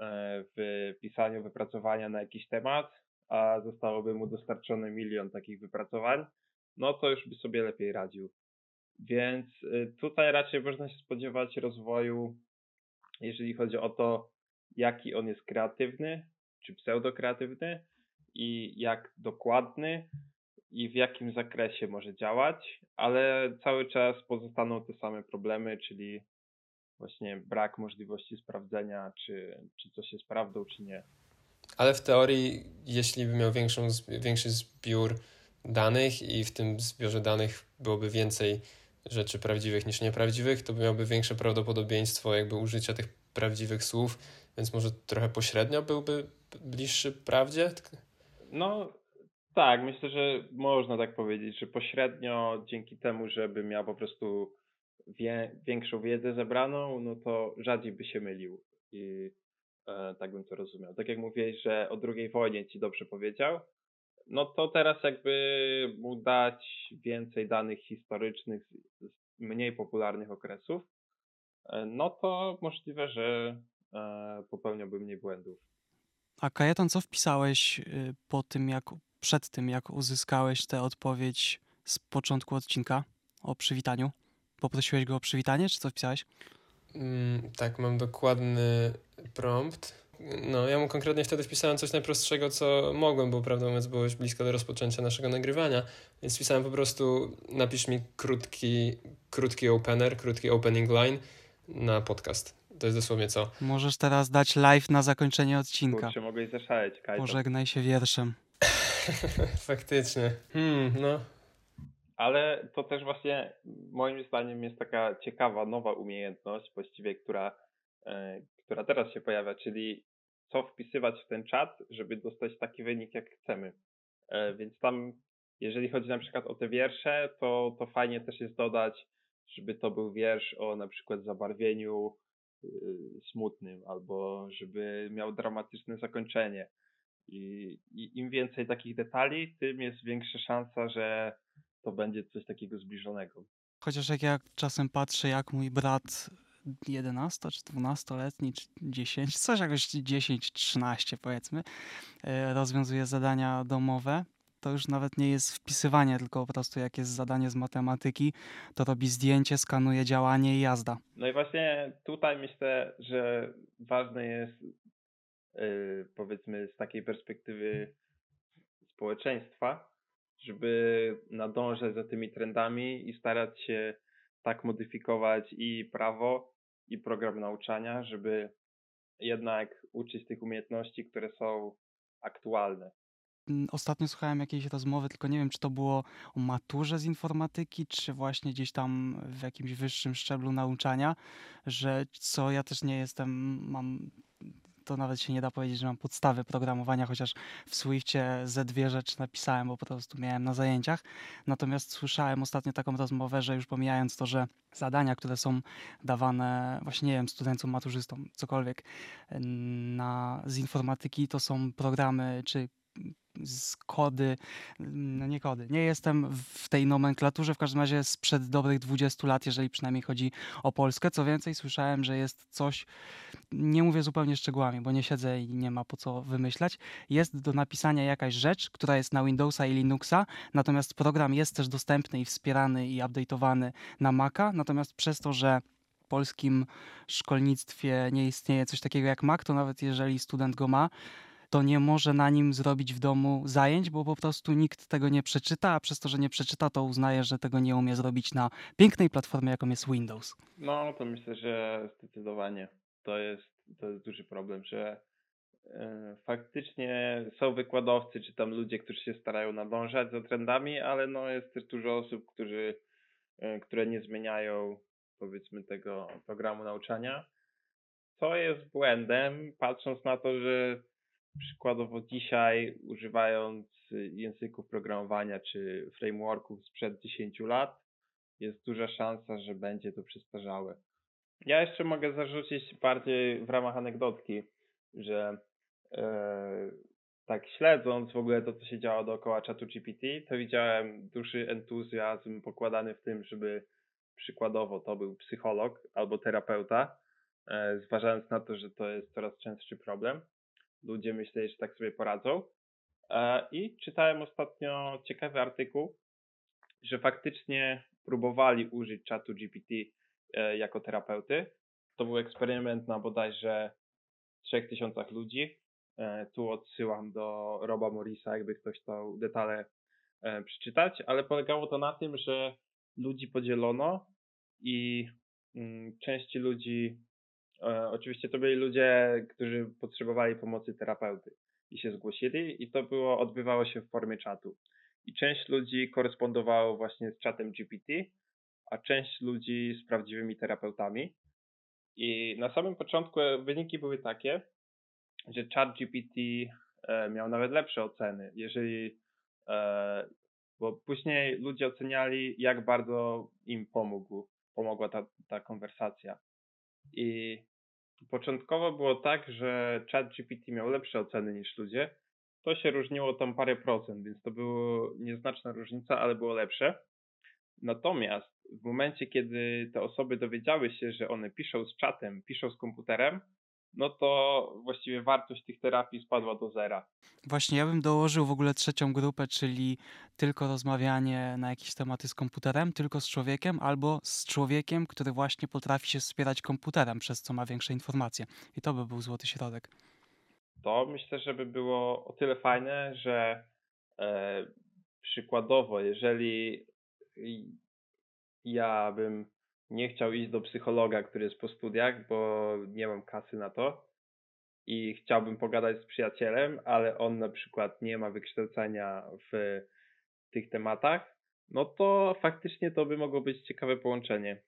e, w pisaniu wypracowania na jakiś temat, a zostałoby mu dostarczony milion takich wypracowań, no to już by sobie lepiej radził. Więc y, tutaj raczej można się spodziewać rozwoju, jeżeli chodzi o to, jaki on jest kreatywny, czy pseudokreatywny i jak dokładny i w jakim zakresie może działać, ale cały czas pozostaną te same problemy, czyli właśnie brak możliwości sprawdzenia, czy, czy coś jest prawdą, czy nie. Ale w teorii, jeśli by miał większą, większy zbiór danych i w tym zbiorze danych byłoby więcej rzeczy prawdziwych niż nieprawdziwych, to by miałby większe prawdopodobieństwo jakby użycia tych prawdziwych słów, więc może trochę pośrednio byłby bliższy prawdzie? No tak, myślę, że można tak powiedzieć, że pośrednio dzięki temu, żeby miał po prostu wie, większą wiedzę zebraną, no to rzadziej by się mylił. I E, tak bym to rozumiał. Tak jak mówiłeś, że o drugiej wojnie ci dobrze powiedział, no to teraz jakby mu dać więcej danych historycznych z mniej popularnych okresów, e, no to możliwe, że e, popełniałby mniej błędów. A Kajetan, co wpisałeś y, po tym, jak przed tym, jak uzyskałeś tę odpowiedź z początku odcinka o przywitaniu? Poprosiłeś go o przywitanie, czy co wpisałeś? Mm, tak, mam dokładny prompt. No, ja mu konkretnie wtedy wpisałem coś najprostszego, co mogłem, bo prawdę mówiąc było blisko do rozpoczęcia naszego nagrywania, więc wpisałem po prostu napisz mi krótki, krótki opener, krótki opening line na podcast. To jest dosłownie co. Możesz teraz dać live na zakończenie odcinka. Kurczę, mogłeś zaszaleć, Kajto. Pożegnaj się wierszem. Faktycznie. Hmm, no, ale to też właśnie moim zdaniem jest taka ciekawa, nowa umiejętność właściwie, która, e, która teraz się pojawia, czyli co wpisywać w ten czat, żeby dostać taki wynik, jak chcemy. E, więc tam, jeżeli chodzi na przykład o te wiersze, to, to fajnie też jest dodać, żeby to był wiersz o na przykład zabarwieniu smutnym, albo żeby miał dramatyczne zakończenie. I, I im więcej takich detali, tym jest większa szansa, że to będzie coś takiego zbliżonego. Chociaż jak ja czasem patrzę, jak mój brat 11 czy 12-letni, czy 10, coś jakoś 10-13 powiedzmy, e, rozwiązuje zadania domowe, to już nawet nie jest wpisywanie, tylko po prostu jak jest zadanie z matematyki, to robi zdjęcie, skanuje działanie i jazda. No i właśnie tutaj myślę, że ważne jest yy, powiedzmy z takiej perspektywy społeczeństwa, żeby nadążać za tymi trendami i starać się tak modyfikować i prawo, i program nauczania, żeby jednak uczyć tych umiejętności, które są aktualne. Ostatnio słuchałem jakiejś rozmowy, tylko nie wiem, czy to było o maturze z informatyki, czy właśnie gdzieś tam w jakimś wyższym szczeblu nauczania, że co ja też nie jestem, mam to nawet się nie da powiedzieć, że mam podstawy programowania, chociaż w Swiftie ze dwie rzeczy napisałem, bo po prostu miałem na zajęciach. Natomiast słyszałem ostatnio taką rozmowę, że już pomijając to, że zadania, które są dawane właśnie, nie wiem, studentom, maturzystom, cokolwiek na, z informatyki, to są programy czy z kody, no nie kody. Nie jestem w tej nomenklaturze, w każdym razie sprzed dobrych 20 lat, jeżeli przynajmniej chodzi o Polskę. Co więcej, słyszałem, że jest coś, nie mówię zupełnie szczegółami, bo nie siedzę i nie ma po co wymyślać. Jest do napisania jakaś rzecz, która jest na Windowsa i Linuxa, natomiast program jest też dostępny i wspierany i update'owany na Maca, natomiast przez to, że polskim szkolnictwie nie istnieje coś takiego jak Mac, to nawet jeżeli student go ma, to nie może na nim zrobić w domu zajęć, bo po prostu nikt tego nie przeczyta, a przez to, że nie przeczyta, to uznaje, że tego nie umie zrobić na pięknej platformie, jaką jest Windows. No, to myślę, że zdecydowanie to jest, to jest duży problem, że e, faktycznie są wykładowcy, czy tam ludzie, którzy się starają nadążać za trendami, ale no jest też dużo osób, którzy, e, które nie zmieniają powiedzmy tego programu nauczania, co jest błędem, patrząc na to, że przykładowo dzisiaj używając języków programowania czy frameworków sprzed 10 lat, jest duża szansa, że będzie to przestarzałe. Ja jeszcze mogę zarzucić bardziej w ramach anegdotki, że e, tak śledząc w ogóle to, co się działo dookoła czatu GPT, to widziałem duży entuzjazm pokładany w tym, żeby przykładowo to był psycholog albo terapeuta, e, zważając na to, że to jest coraz częstszy problem. Ludzie myśleli, że tak sobie poradzą. E, I czytałem ostatnio ciekawy artykuł, że faktycznie próbowali użyć czatu GPT e, jako terapeuty. To był eksperyment na bodajże 3000 ludzi. E, tu odsyłam do Roba Morrisa, jakby ktoś chciał detale przeczytać, ale polegało to na tym, że ludzi podzielono i mm, części ludzi, oczywiście to byli ludzie, którzy potrzebowali pomocy terapeuty i się zgłosili i to było, odbywało się w formie czatu. I część ludzi korespondowało właśnie z czatem GPT, a część ludzi z prawdziwymi terapeutami. I na samym początku wyniki były takie, że chat GPT e, miał nawet lepsze oceny, jeżeli, e, bo później ludzie oceniali, jak bardzo im pomógł, pomogła ta, ta konwersacja. I początkowo było tak, że chat GPT miał lepsze oceny niż ludzie, to się różniło tam parę procent, więc to była nieznaczna różnica, ale było lepsze. Natomiast w momencie, kiedy te osoby dowiedziały się, że one piszą z czatem, piszą z komputerem, no to właściwie wartość tych terapii spadła do zera. Właśnie, ja bym dołożył w ogóle trzecią grupę, czyli tylko rozmawianie na jakieś tematy z komputerem, tylko z człowiekiem, albo z człowiekiem, który właśnie potrafi się wspierać komputerem, przez co ma większe informacje. I to by był złoty środek to myślę, że by było o tyle fajne, że e, przykładowo, jeżeli ja bym nie chciał iść do psychologa, który jest po studiach, bo nie mam kasy na to i chciałbym pogadać z przyjacielem, ale on na przykład nie ma wykształcenia w tych tematach, no to faktycznie to by mogło być ciekawe połączenie.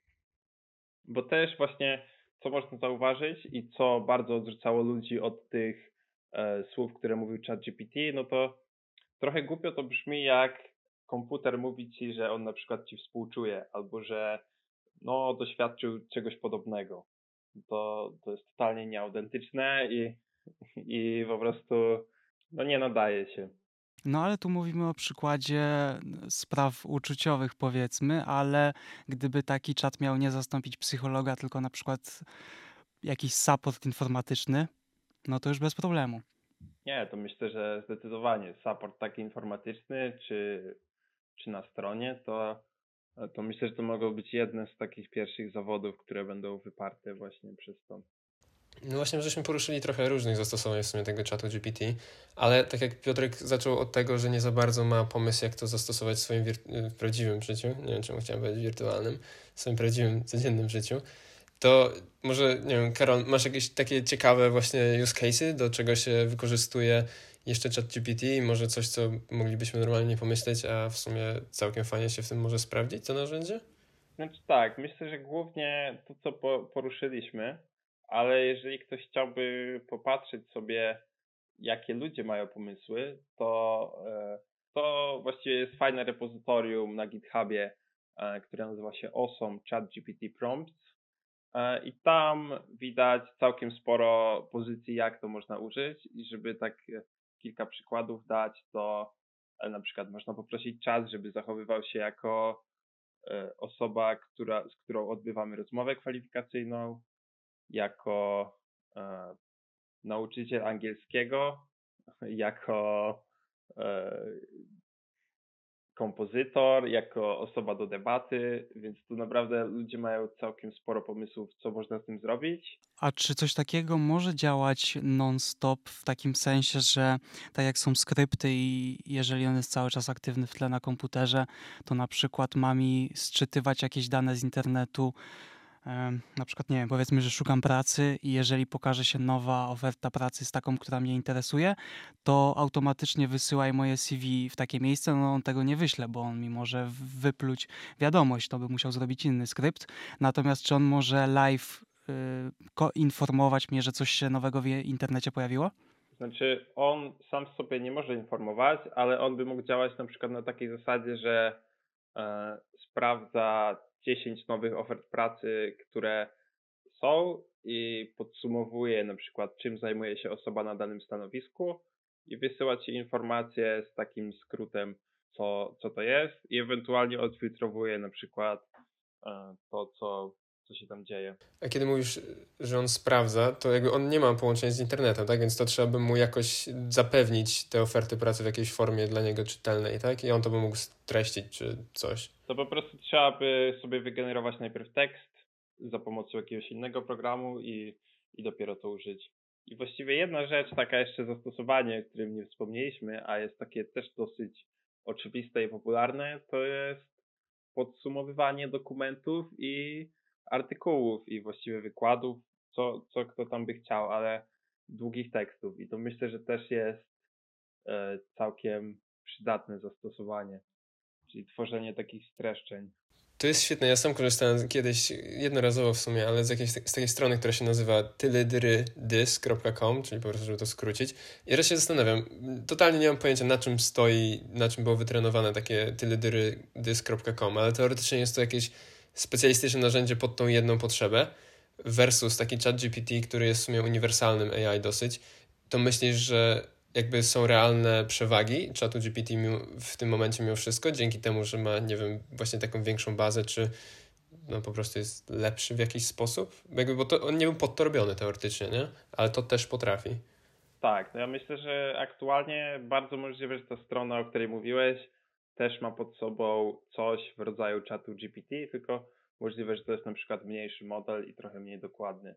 Bo też właśnie, co można zauważyć i co bardzo odrzucało ludzi od tych e, słów, które mówił ChatGPT, no to trochę głupio to brzmi, jak komputer mówi ci, że on na przykład ci współczuje, albo że no, doświadczył czegoś podobnego. To, to jest totalnie nieautentyczne i, i po prostu no, nie nadaje się. No ale tu mówimy o przykładzie spraw uczuciowych, powiedzmy, ale gdyby taki czat miał nie zastąpić psychologa, tylko na przykład jakiś support informatyczny, no to już bez problemu. Nie, to myślę, że zdecydowanie support taki informatyczny czy, czy na stronie, to, to myślę, że to mogą być jedne z takich pierwszych zawodów, które będą wyparte właśnie przez to. No właśnie, żeśmy poruszyli trochę różnych zastosowań w sumie tego czatu GPT, ale tak jak Piotrek zaczął od tego, że nie za bardzo ma pomysł, jak to zastosować w swoim w prawdziwym życiu, nie wiem czemu chciałem powiedzieć wirtualnym, w swoim prawdziwym, codziennym życiu, to może, nie wiem, Karol, masz jakieś takie ciekawe właśnie use cases, do czego się wykorzystuje jeszcze ChatGPT i może coś, co moglibyśmy normalnie pomyśleć, a w sumie całkiem fajnie się w tym może sprawdzić, to narzędzie? Znaczy tak, myślę, że głównie to, co poruszyliśmy, ale jeżeli ktoś chciałby popatrzeć sobie, jakie ludzie mają pomysły, to, e, to właściwie jest fajne repozytorium na GitHubie, e, które nazywa się Awesome ChatGPT Prompts E, I tam widać całkiem sporo pozycji, jak to można użyć i żeby tak kilka przykładów dać, to e, na przykład można poprosić czas, żeby zachowywał się jako osoba, która, z którą odbywamy rozmowę kwalifikacyjną, jako nauczyciel angielskiego, jako kompozytor, jako osoba do debaty, więc tu naprawdę ludzie mają całkiem sporo pomysłów, co można z tym zrobić. A czy coś takiego może działać non-stop w takim sensie, że tak jak są skrypty i jeżeli on jest cały czas aktywny w tle na komputerze, to na przykład ma mi sczytywać jakieś dane z internetu, na przykład, nie wiem, powiedzmy, że szukam pracy i jeżeli pokaże się nowa oferta pracy z taką, która mnie interesuje, to automatycznie wysyłaj moje CV w takie miejsce. No on tego nie wyśle, bo on mi może wypluć wiadomość, to by musiał zrobić inny skrypt. Natomiast czy on może live y, informować mnie, że coś się nowego w internecie pojawiło? Znaczy, on sam sobie nie może informować, ale on by mógł działać na przykład na takiej zasadzie, że e, sprawdza 10 nowych ofert pracy, które są i podsumowuje na przykład, czym zajmuje się osoba na danym stanowisku i wysyła ci informacje z takim skrótem, co, co to jest i ewentualnie odfiltrowuje na przykład e, to, co co się tam dzieje. A kiedy mówisz, że on sprawdza, to jakby on nie ma połączenia z internetem, tak? Więc to trzeba by mu jakoś zapewnić te oferty pracy w jakiejś formie dla niego czytelnej, tak? I on to by mógł streścić czy coś. To po prostu trzeba by sobie wygenerować najpierw tekst za pomocą jakiegoś innego programu i, i dopiero to użyć. I właściwie jedna rzecz, taka jeszcze zastosowanie, o którym nie wspomnieliśmy, a jest takie też dosyć oczywiste i popularne, to jest podsumowywanie dokumentów i artykułów i właściwie wykładów, co, co kto tam by chciał, ale długich tekstów. I to myślę, że też jest e, całkiem przydatne zastosowanie, czyli tworzenie takich streszczeń. To jest świetne. Ja sam korzystałem kiedyś, jednorazowo w sumie, ale z, jakiejś, z takiej strony, która się nazywa tylydrydys.com, czyli po prostu, żeby to skrócić. I teraz się zastanawiam, totalnie nie mam pojęcia, na czym stoi, na czym było wytrenowane takie tylydrydys.com, ale teoretycznie jest to jakieś specjalistyczne narzędzie pod tą jedną potrzebę versus taki chat GPT, który jest w sumie uniwersalnym AI dosyć, to myślisz, że jakby są realne przewagi czatu GPT w tym momencie mimo wszystko, dzięki temu, że ma, nie wiem, właśnie taką większą bazę, czy no po prostu jest lepszy w jakiś sposób? Jakby, bo to, on nie był pod to robiony teoretycznie, nie? Ale to też potrafi. Tak, no ja myślę, że aktualnie bardzo możliwe, że ta strona, o której mówiłeś, też ma pod sobą coś w rodzaju czatu GPT, tylko możliwe, że to jest na przykład mniejszy model i trochę mniej dokładny.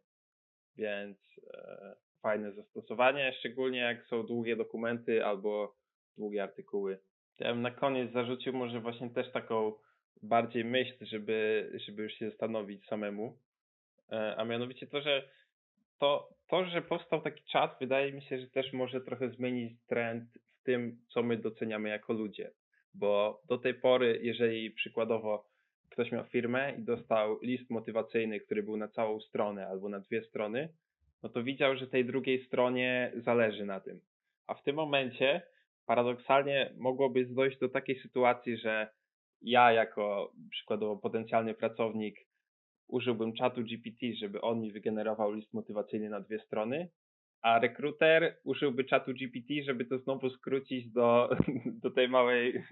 Więc e, fajne zastosowanie, szczególnie jak są długie dokumenty albo długie artykuły. Ja bym na koniec zarzucił może właśnie też taką bardziej myśl, żeby, żeby już się zastanowić samemu, e, a mianowicie to, że to, to, że powstał taki czat, wydaje mi się, że też może trochę zmienić trend w tym, co my doceniamy jako ludzie bo do tej pory, jeżeli przykładowo ktoś miał firmę i dostał list motywacyjny, który był na całą stronę albo na dwie strony, no to widział, że tej drugiej stronie zależy na tym. A w tym momencie paradoksalnie mogłoby dojść do takiej sytuacji, że ja jako przykładowo potencjalny pracownik użyłbym czatu GPT, żeby on mi wygenerował list motywacyjny na dwie strony, a rekruter użyłby czatu GPT, żeby to znowu skrócić do, do tej małej,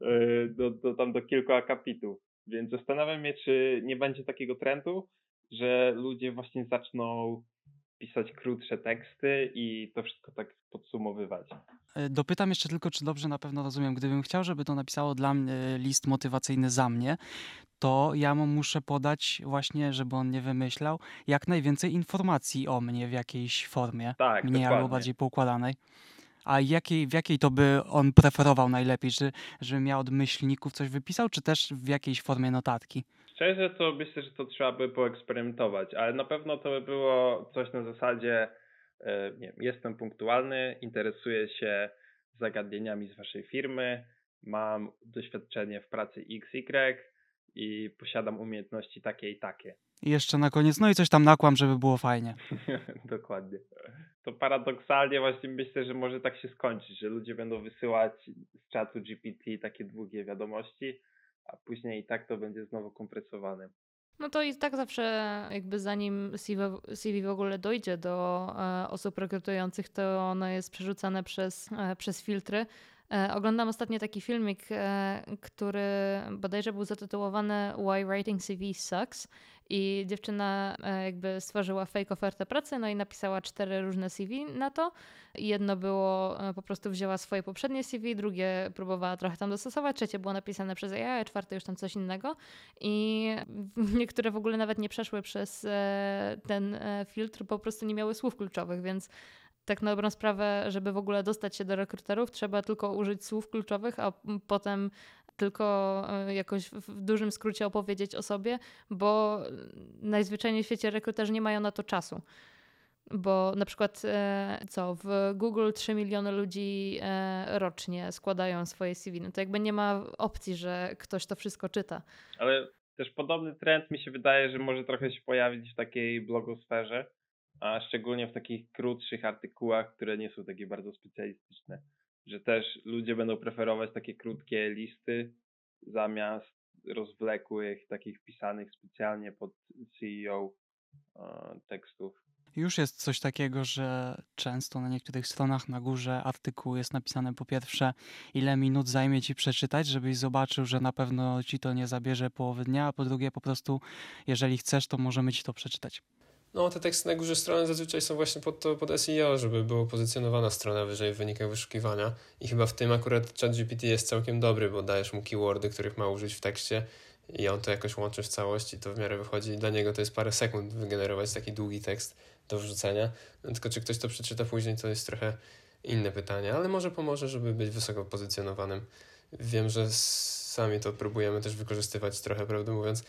e, do, do, tam do kilku akapitów. Więc zastanawiam się, czy nie będzie takiego trendu, że ludzie właśnie zaczną pisać krótsze teksty i to wszystko tak podsumowywać. E, dopytam jeszcze tylko, czy dobrze na pewno rozumiem. Gdybym chciał, żeby to napisało dla mnie list motywacyjny za mnie, to ja mu muszę podać właśnie, żeby on nie wymyślał, jak najwięcej informacji o mnie w jakiejś formie. Tak, mniej dokładnie. albo bardziej poukładanej. A jakiej, w jakiej to by on preferował najlepiej? Czy, żebym ja od myślników coś wypisał, czy też w jakiejś formie notatki? Szczerze to myślę, że to trzeba by poeksperymentować, ale na pewno to by było coś na zasadzie e, nie wiem, jestem punktualny, interesuję się zagadnieniami z waszej firmy, mam doświadczenie w pracy XY, i posiadam umiejętności takie i takie. I jeszcze na koniec, no i coś tam nakłam, żeby było fajnie. Dokładnie. To paradoksalnie właśnie myślę, że może tak się skończyć, że ludzie będą wysyłać z czatu GPT takie długie wiadomości, a później i tak to będzie znowu kompresowane. No to i tak zawsze jakby zanim CV, w ogóle dojdzie do e, osób rekrutujących, to ono jest przerzucane przez, e, przez filtry E, oglądam ostatnio taki filmik, który bodajże był zatytułowany Why Writing CV Sucks i dziewczyna e, jakby stworzyła fake ofertę pracy, no i napisała cztery różne CV na to. Jedno było, po prostu wzięła swoje poprzednie CV, drugie próbowała trochę tam dostosować, trzecie było napisane przez AI, czwarte już tam coś innego. I niektóre w ogóle nawet nie przeszły przez ten filtr, po prostu nie miały słów kluczowych, więc tak na dobrą sprawę, żeby w ogóle dostać się do rekruterów, trzeba tylko użyć słów kluczowych, a potem tylko e, jakoś w dużym skrócie opowiedzieć o sobie, bo najzwyczajniej w świecie rekruterzy nie mają na to czasu. Bo na przykład e, co, w Google 3 miliony ludzi e, rocznie składają swoje CV, no to jakby nie ma opcji, że ktoś to wszystko czyta. Ale też podobny trend mi się wydaje, że może trochę się pojawić w takiej blogosferze, a szczególnie w takich krótszych artykułach, które nie są takie bardzo specjalistyczne, też ludzie będą preferować takie krótkie listy zamiast rozwlekłych, takich pisanych specjalnie pod CEO e, tekstów. Już jest coś takiego, że często na niektórych stronach na górze artykułu jest napisane po pierwsze, ile minut zajmie ci przeczytać, żebyś zobaczył, że na pewno ci to nie zabierze połowy dnia, a po drugie, po prostu, jeżeli chcesz, to możemy ci to przeczytać. No, te teksty na górze strony zazwyczaj są właśnie pod, to, pod SEO, żeby było pozycjonowana strona wyżej w wynikach wyszukiwania. I chyba w tym akurat ChatGPT jest całkiem dobry, bo dajesz mu keywordy, których ma użyć w tekście i on to jakoś łączy w całość i to w miarę wychodzi. Dla niego to jest parę sekund wygenerować taki długi tekst do wrzucenia. No, tylko czy ktoś to przeczyta później, to jest trochę inne pytanie, ale może pomoże, żeby być wysoko pozycjonowanym. Wiem, że sami to próbujemy też wykorzystywać trochę, prawdę mówiąc.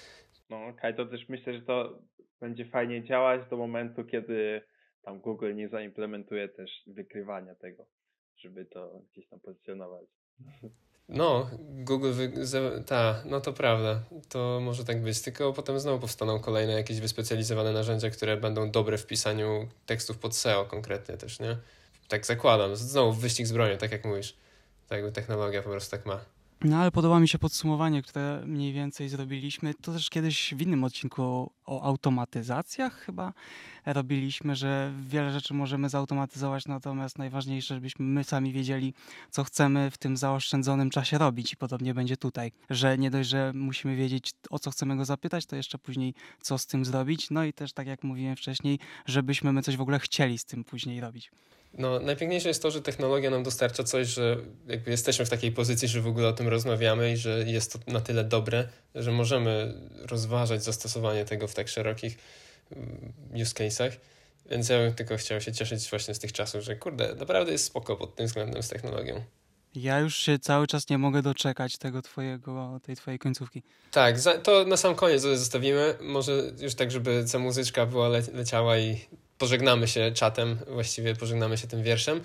No, okej, to też myślę, że to będzie fajnie działać do momentu, kiedy tam Google nie zaimplementuje też wykrywania tego, żeby to gdzieś tam pozycjonować. No, Google, wy... ta, no to prawda, to może tak być, tylko potem znowu powstaną kolejne jakieś wyspecjalizowane narzędzia, które będą dobre w pisaniu tekstów pod SEO konkretnie też, nie? Tak zakładam, znowu wyścig z bronią, tak jak mówisz, tak jakby technologia po prostu tak ma. No ale podoba mi się podsumowanie, które mniej więcej zrobiliśmy. To też kiedyś w innym odcinku o automatyzacjach chyba robiliśmy, że wiele rzeczy możemy zautomatyzować, natomiast najważniejsze, żebyśmy my sami wiedzieli, co chcemy w tym zaoszczędzonym czasie robić. I podobnie będzie tutaj, że nie dość, że musimy wiedzieć, o co chcemy go zapytać, to jeszcze później, co z tym zrobić. No i też, tak jak mówiłem wcześniej, żebyśmy my coś w ogóle chcieli z tym później robić. No, najpiękniejsze jest to, że technologia nam dostarcza coś, że jakby jesteśmy w takiej pozycji, że w ogóle o tym rozmawiamy i że jest to na tyle dobre, że możemy rozważać zastosowanie tego w tak szerokich mm, use case'ach. Więc ja bym tylko chciał się cieszyć właśnie z tych czasów, że kurde, naprawdę jest spoko pod tym względem z technologią. Ja już się cały czas nie mogę doczekać tego twojego, tej twojej końcówki. Tak, to na sam koniec zostawimy. Może już tak, żeby ta muzyczka była le leciała i pożegnamy się czatem, właściwie pożegnamy się tym wierszem,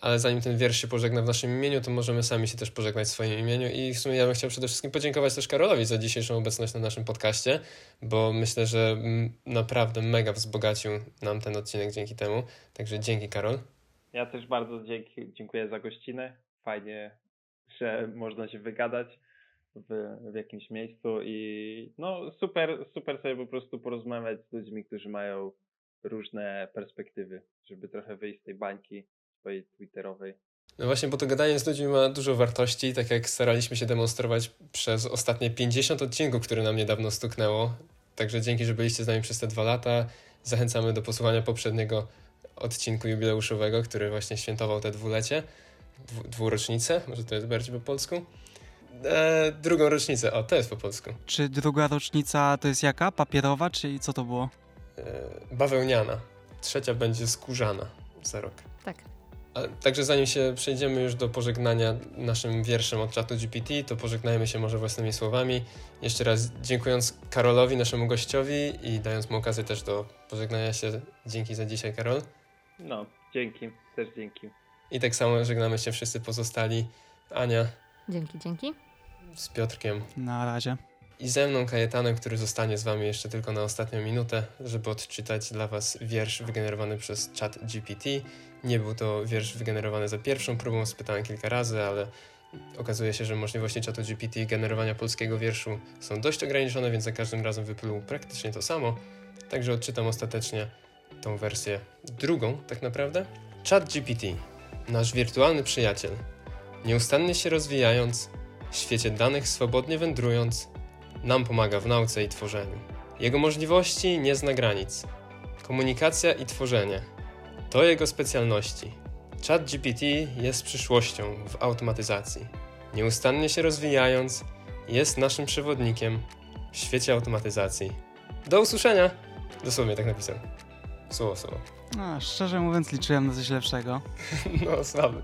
ale zanim ten wiersz się pożegna w naszym imieniu, to możemy sami się też pożegnać w swoim imieniu. I w sumie ja bym chciał przede wszystkim podziękować też Karolowi za dzisiejszą obecność na naszym podcaście, bo myślę, że naprawdę mega wzbogacił nam ten odcinek dzięki temu, także dzięki Karol. Ja też bardzo dzięki, dziękuję za gościnę, fajnie, że można się wygadać w, w jakimś miejscu i no super, super sobie po prostu porozmawiać z ludźmi, którzy mają różne perspektywy, żeby trochę wyjść z tej bańki swojej twitterowej. No właśnie, bo to gadanie z ludźmi ma dużo wartości, tak jak staraliśmy się demonstrować przez ostatnie 50 odcinków, które nam niedawno stuknęło. Także dzięki, że byliście z nami przez te dwa lata. Zachęcamy do posłuchania poprzedniego odcinku jubileuszowego, który właśnie świętował te dwulecie, dwu, dwurocznicę, może to jest bardziej po polsku. E, drugą rocznicę, o, to jest po polsku. Czy druga rocznica to jest jaka? Papierowa, czy co to było? E, bawełniana. Trzecia będzie skórzana za rok. Tak. A, także zanim się przejdziemy już do pożegnania naszym wierszem od czatu GPT, to pożegnajmy się może własnymi słowami. Jeszcze raz dziękując Karolowi, naszemu gościowi i dając mu okazję też do pożegnania się. Dzięki za dzisiaj, Karol. No, dzięki, też dzięki. I tak samo żegnamy się wszyscy pozostali. Ania. Dzięki, dzięki. Z Piotrkiem. Na razie i ze mną Kajetanem, który zostanie z Wami jeszcze tylko na ostatnią minutę, żeby odczytać dla Was wiersz wygenerowany przez chat GPT. Nie był to wiersz wygenerowany za pierwszą próbą, spytałem kilka razy, ale okazuje się, że możliwości czatu GPT generowania polskiego wierszu są dość ograniczone, więc za każdym razem wypluł praktycznie to samo. Także odczytam ostatecznie tą wersję drugą, tak naprawdę. Chat GPT, nasz wirtualny przyjaciel, nieustannie się rozwijając, w świecie danych swobodnie wędrując, nam pomaga w nauce i tworzeniu. Jego możliwości nie zna granic. Komunikacja i tworzenie to jego specjalności. ChatGPT jest przyszłością w automatyzacji. Nieustannie się rozwijając, jest naszym przewodnikiem w świecie automatyzacji. Do usłyszenia! Dosłownie tak napisał. Słowo, słowo. No, szczerze mówiąc, liczyłem na coś lepszego. no, słaby.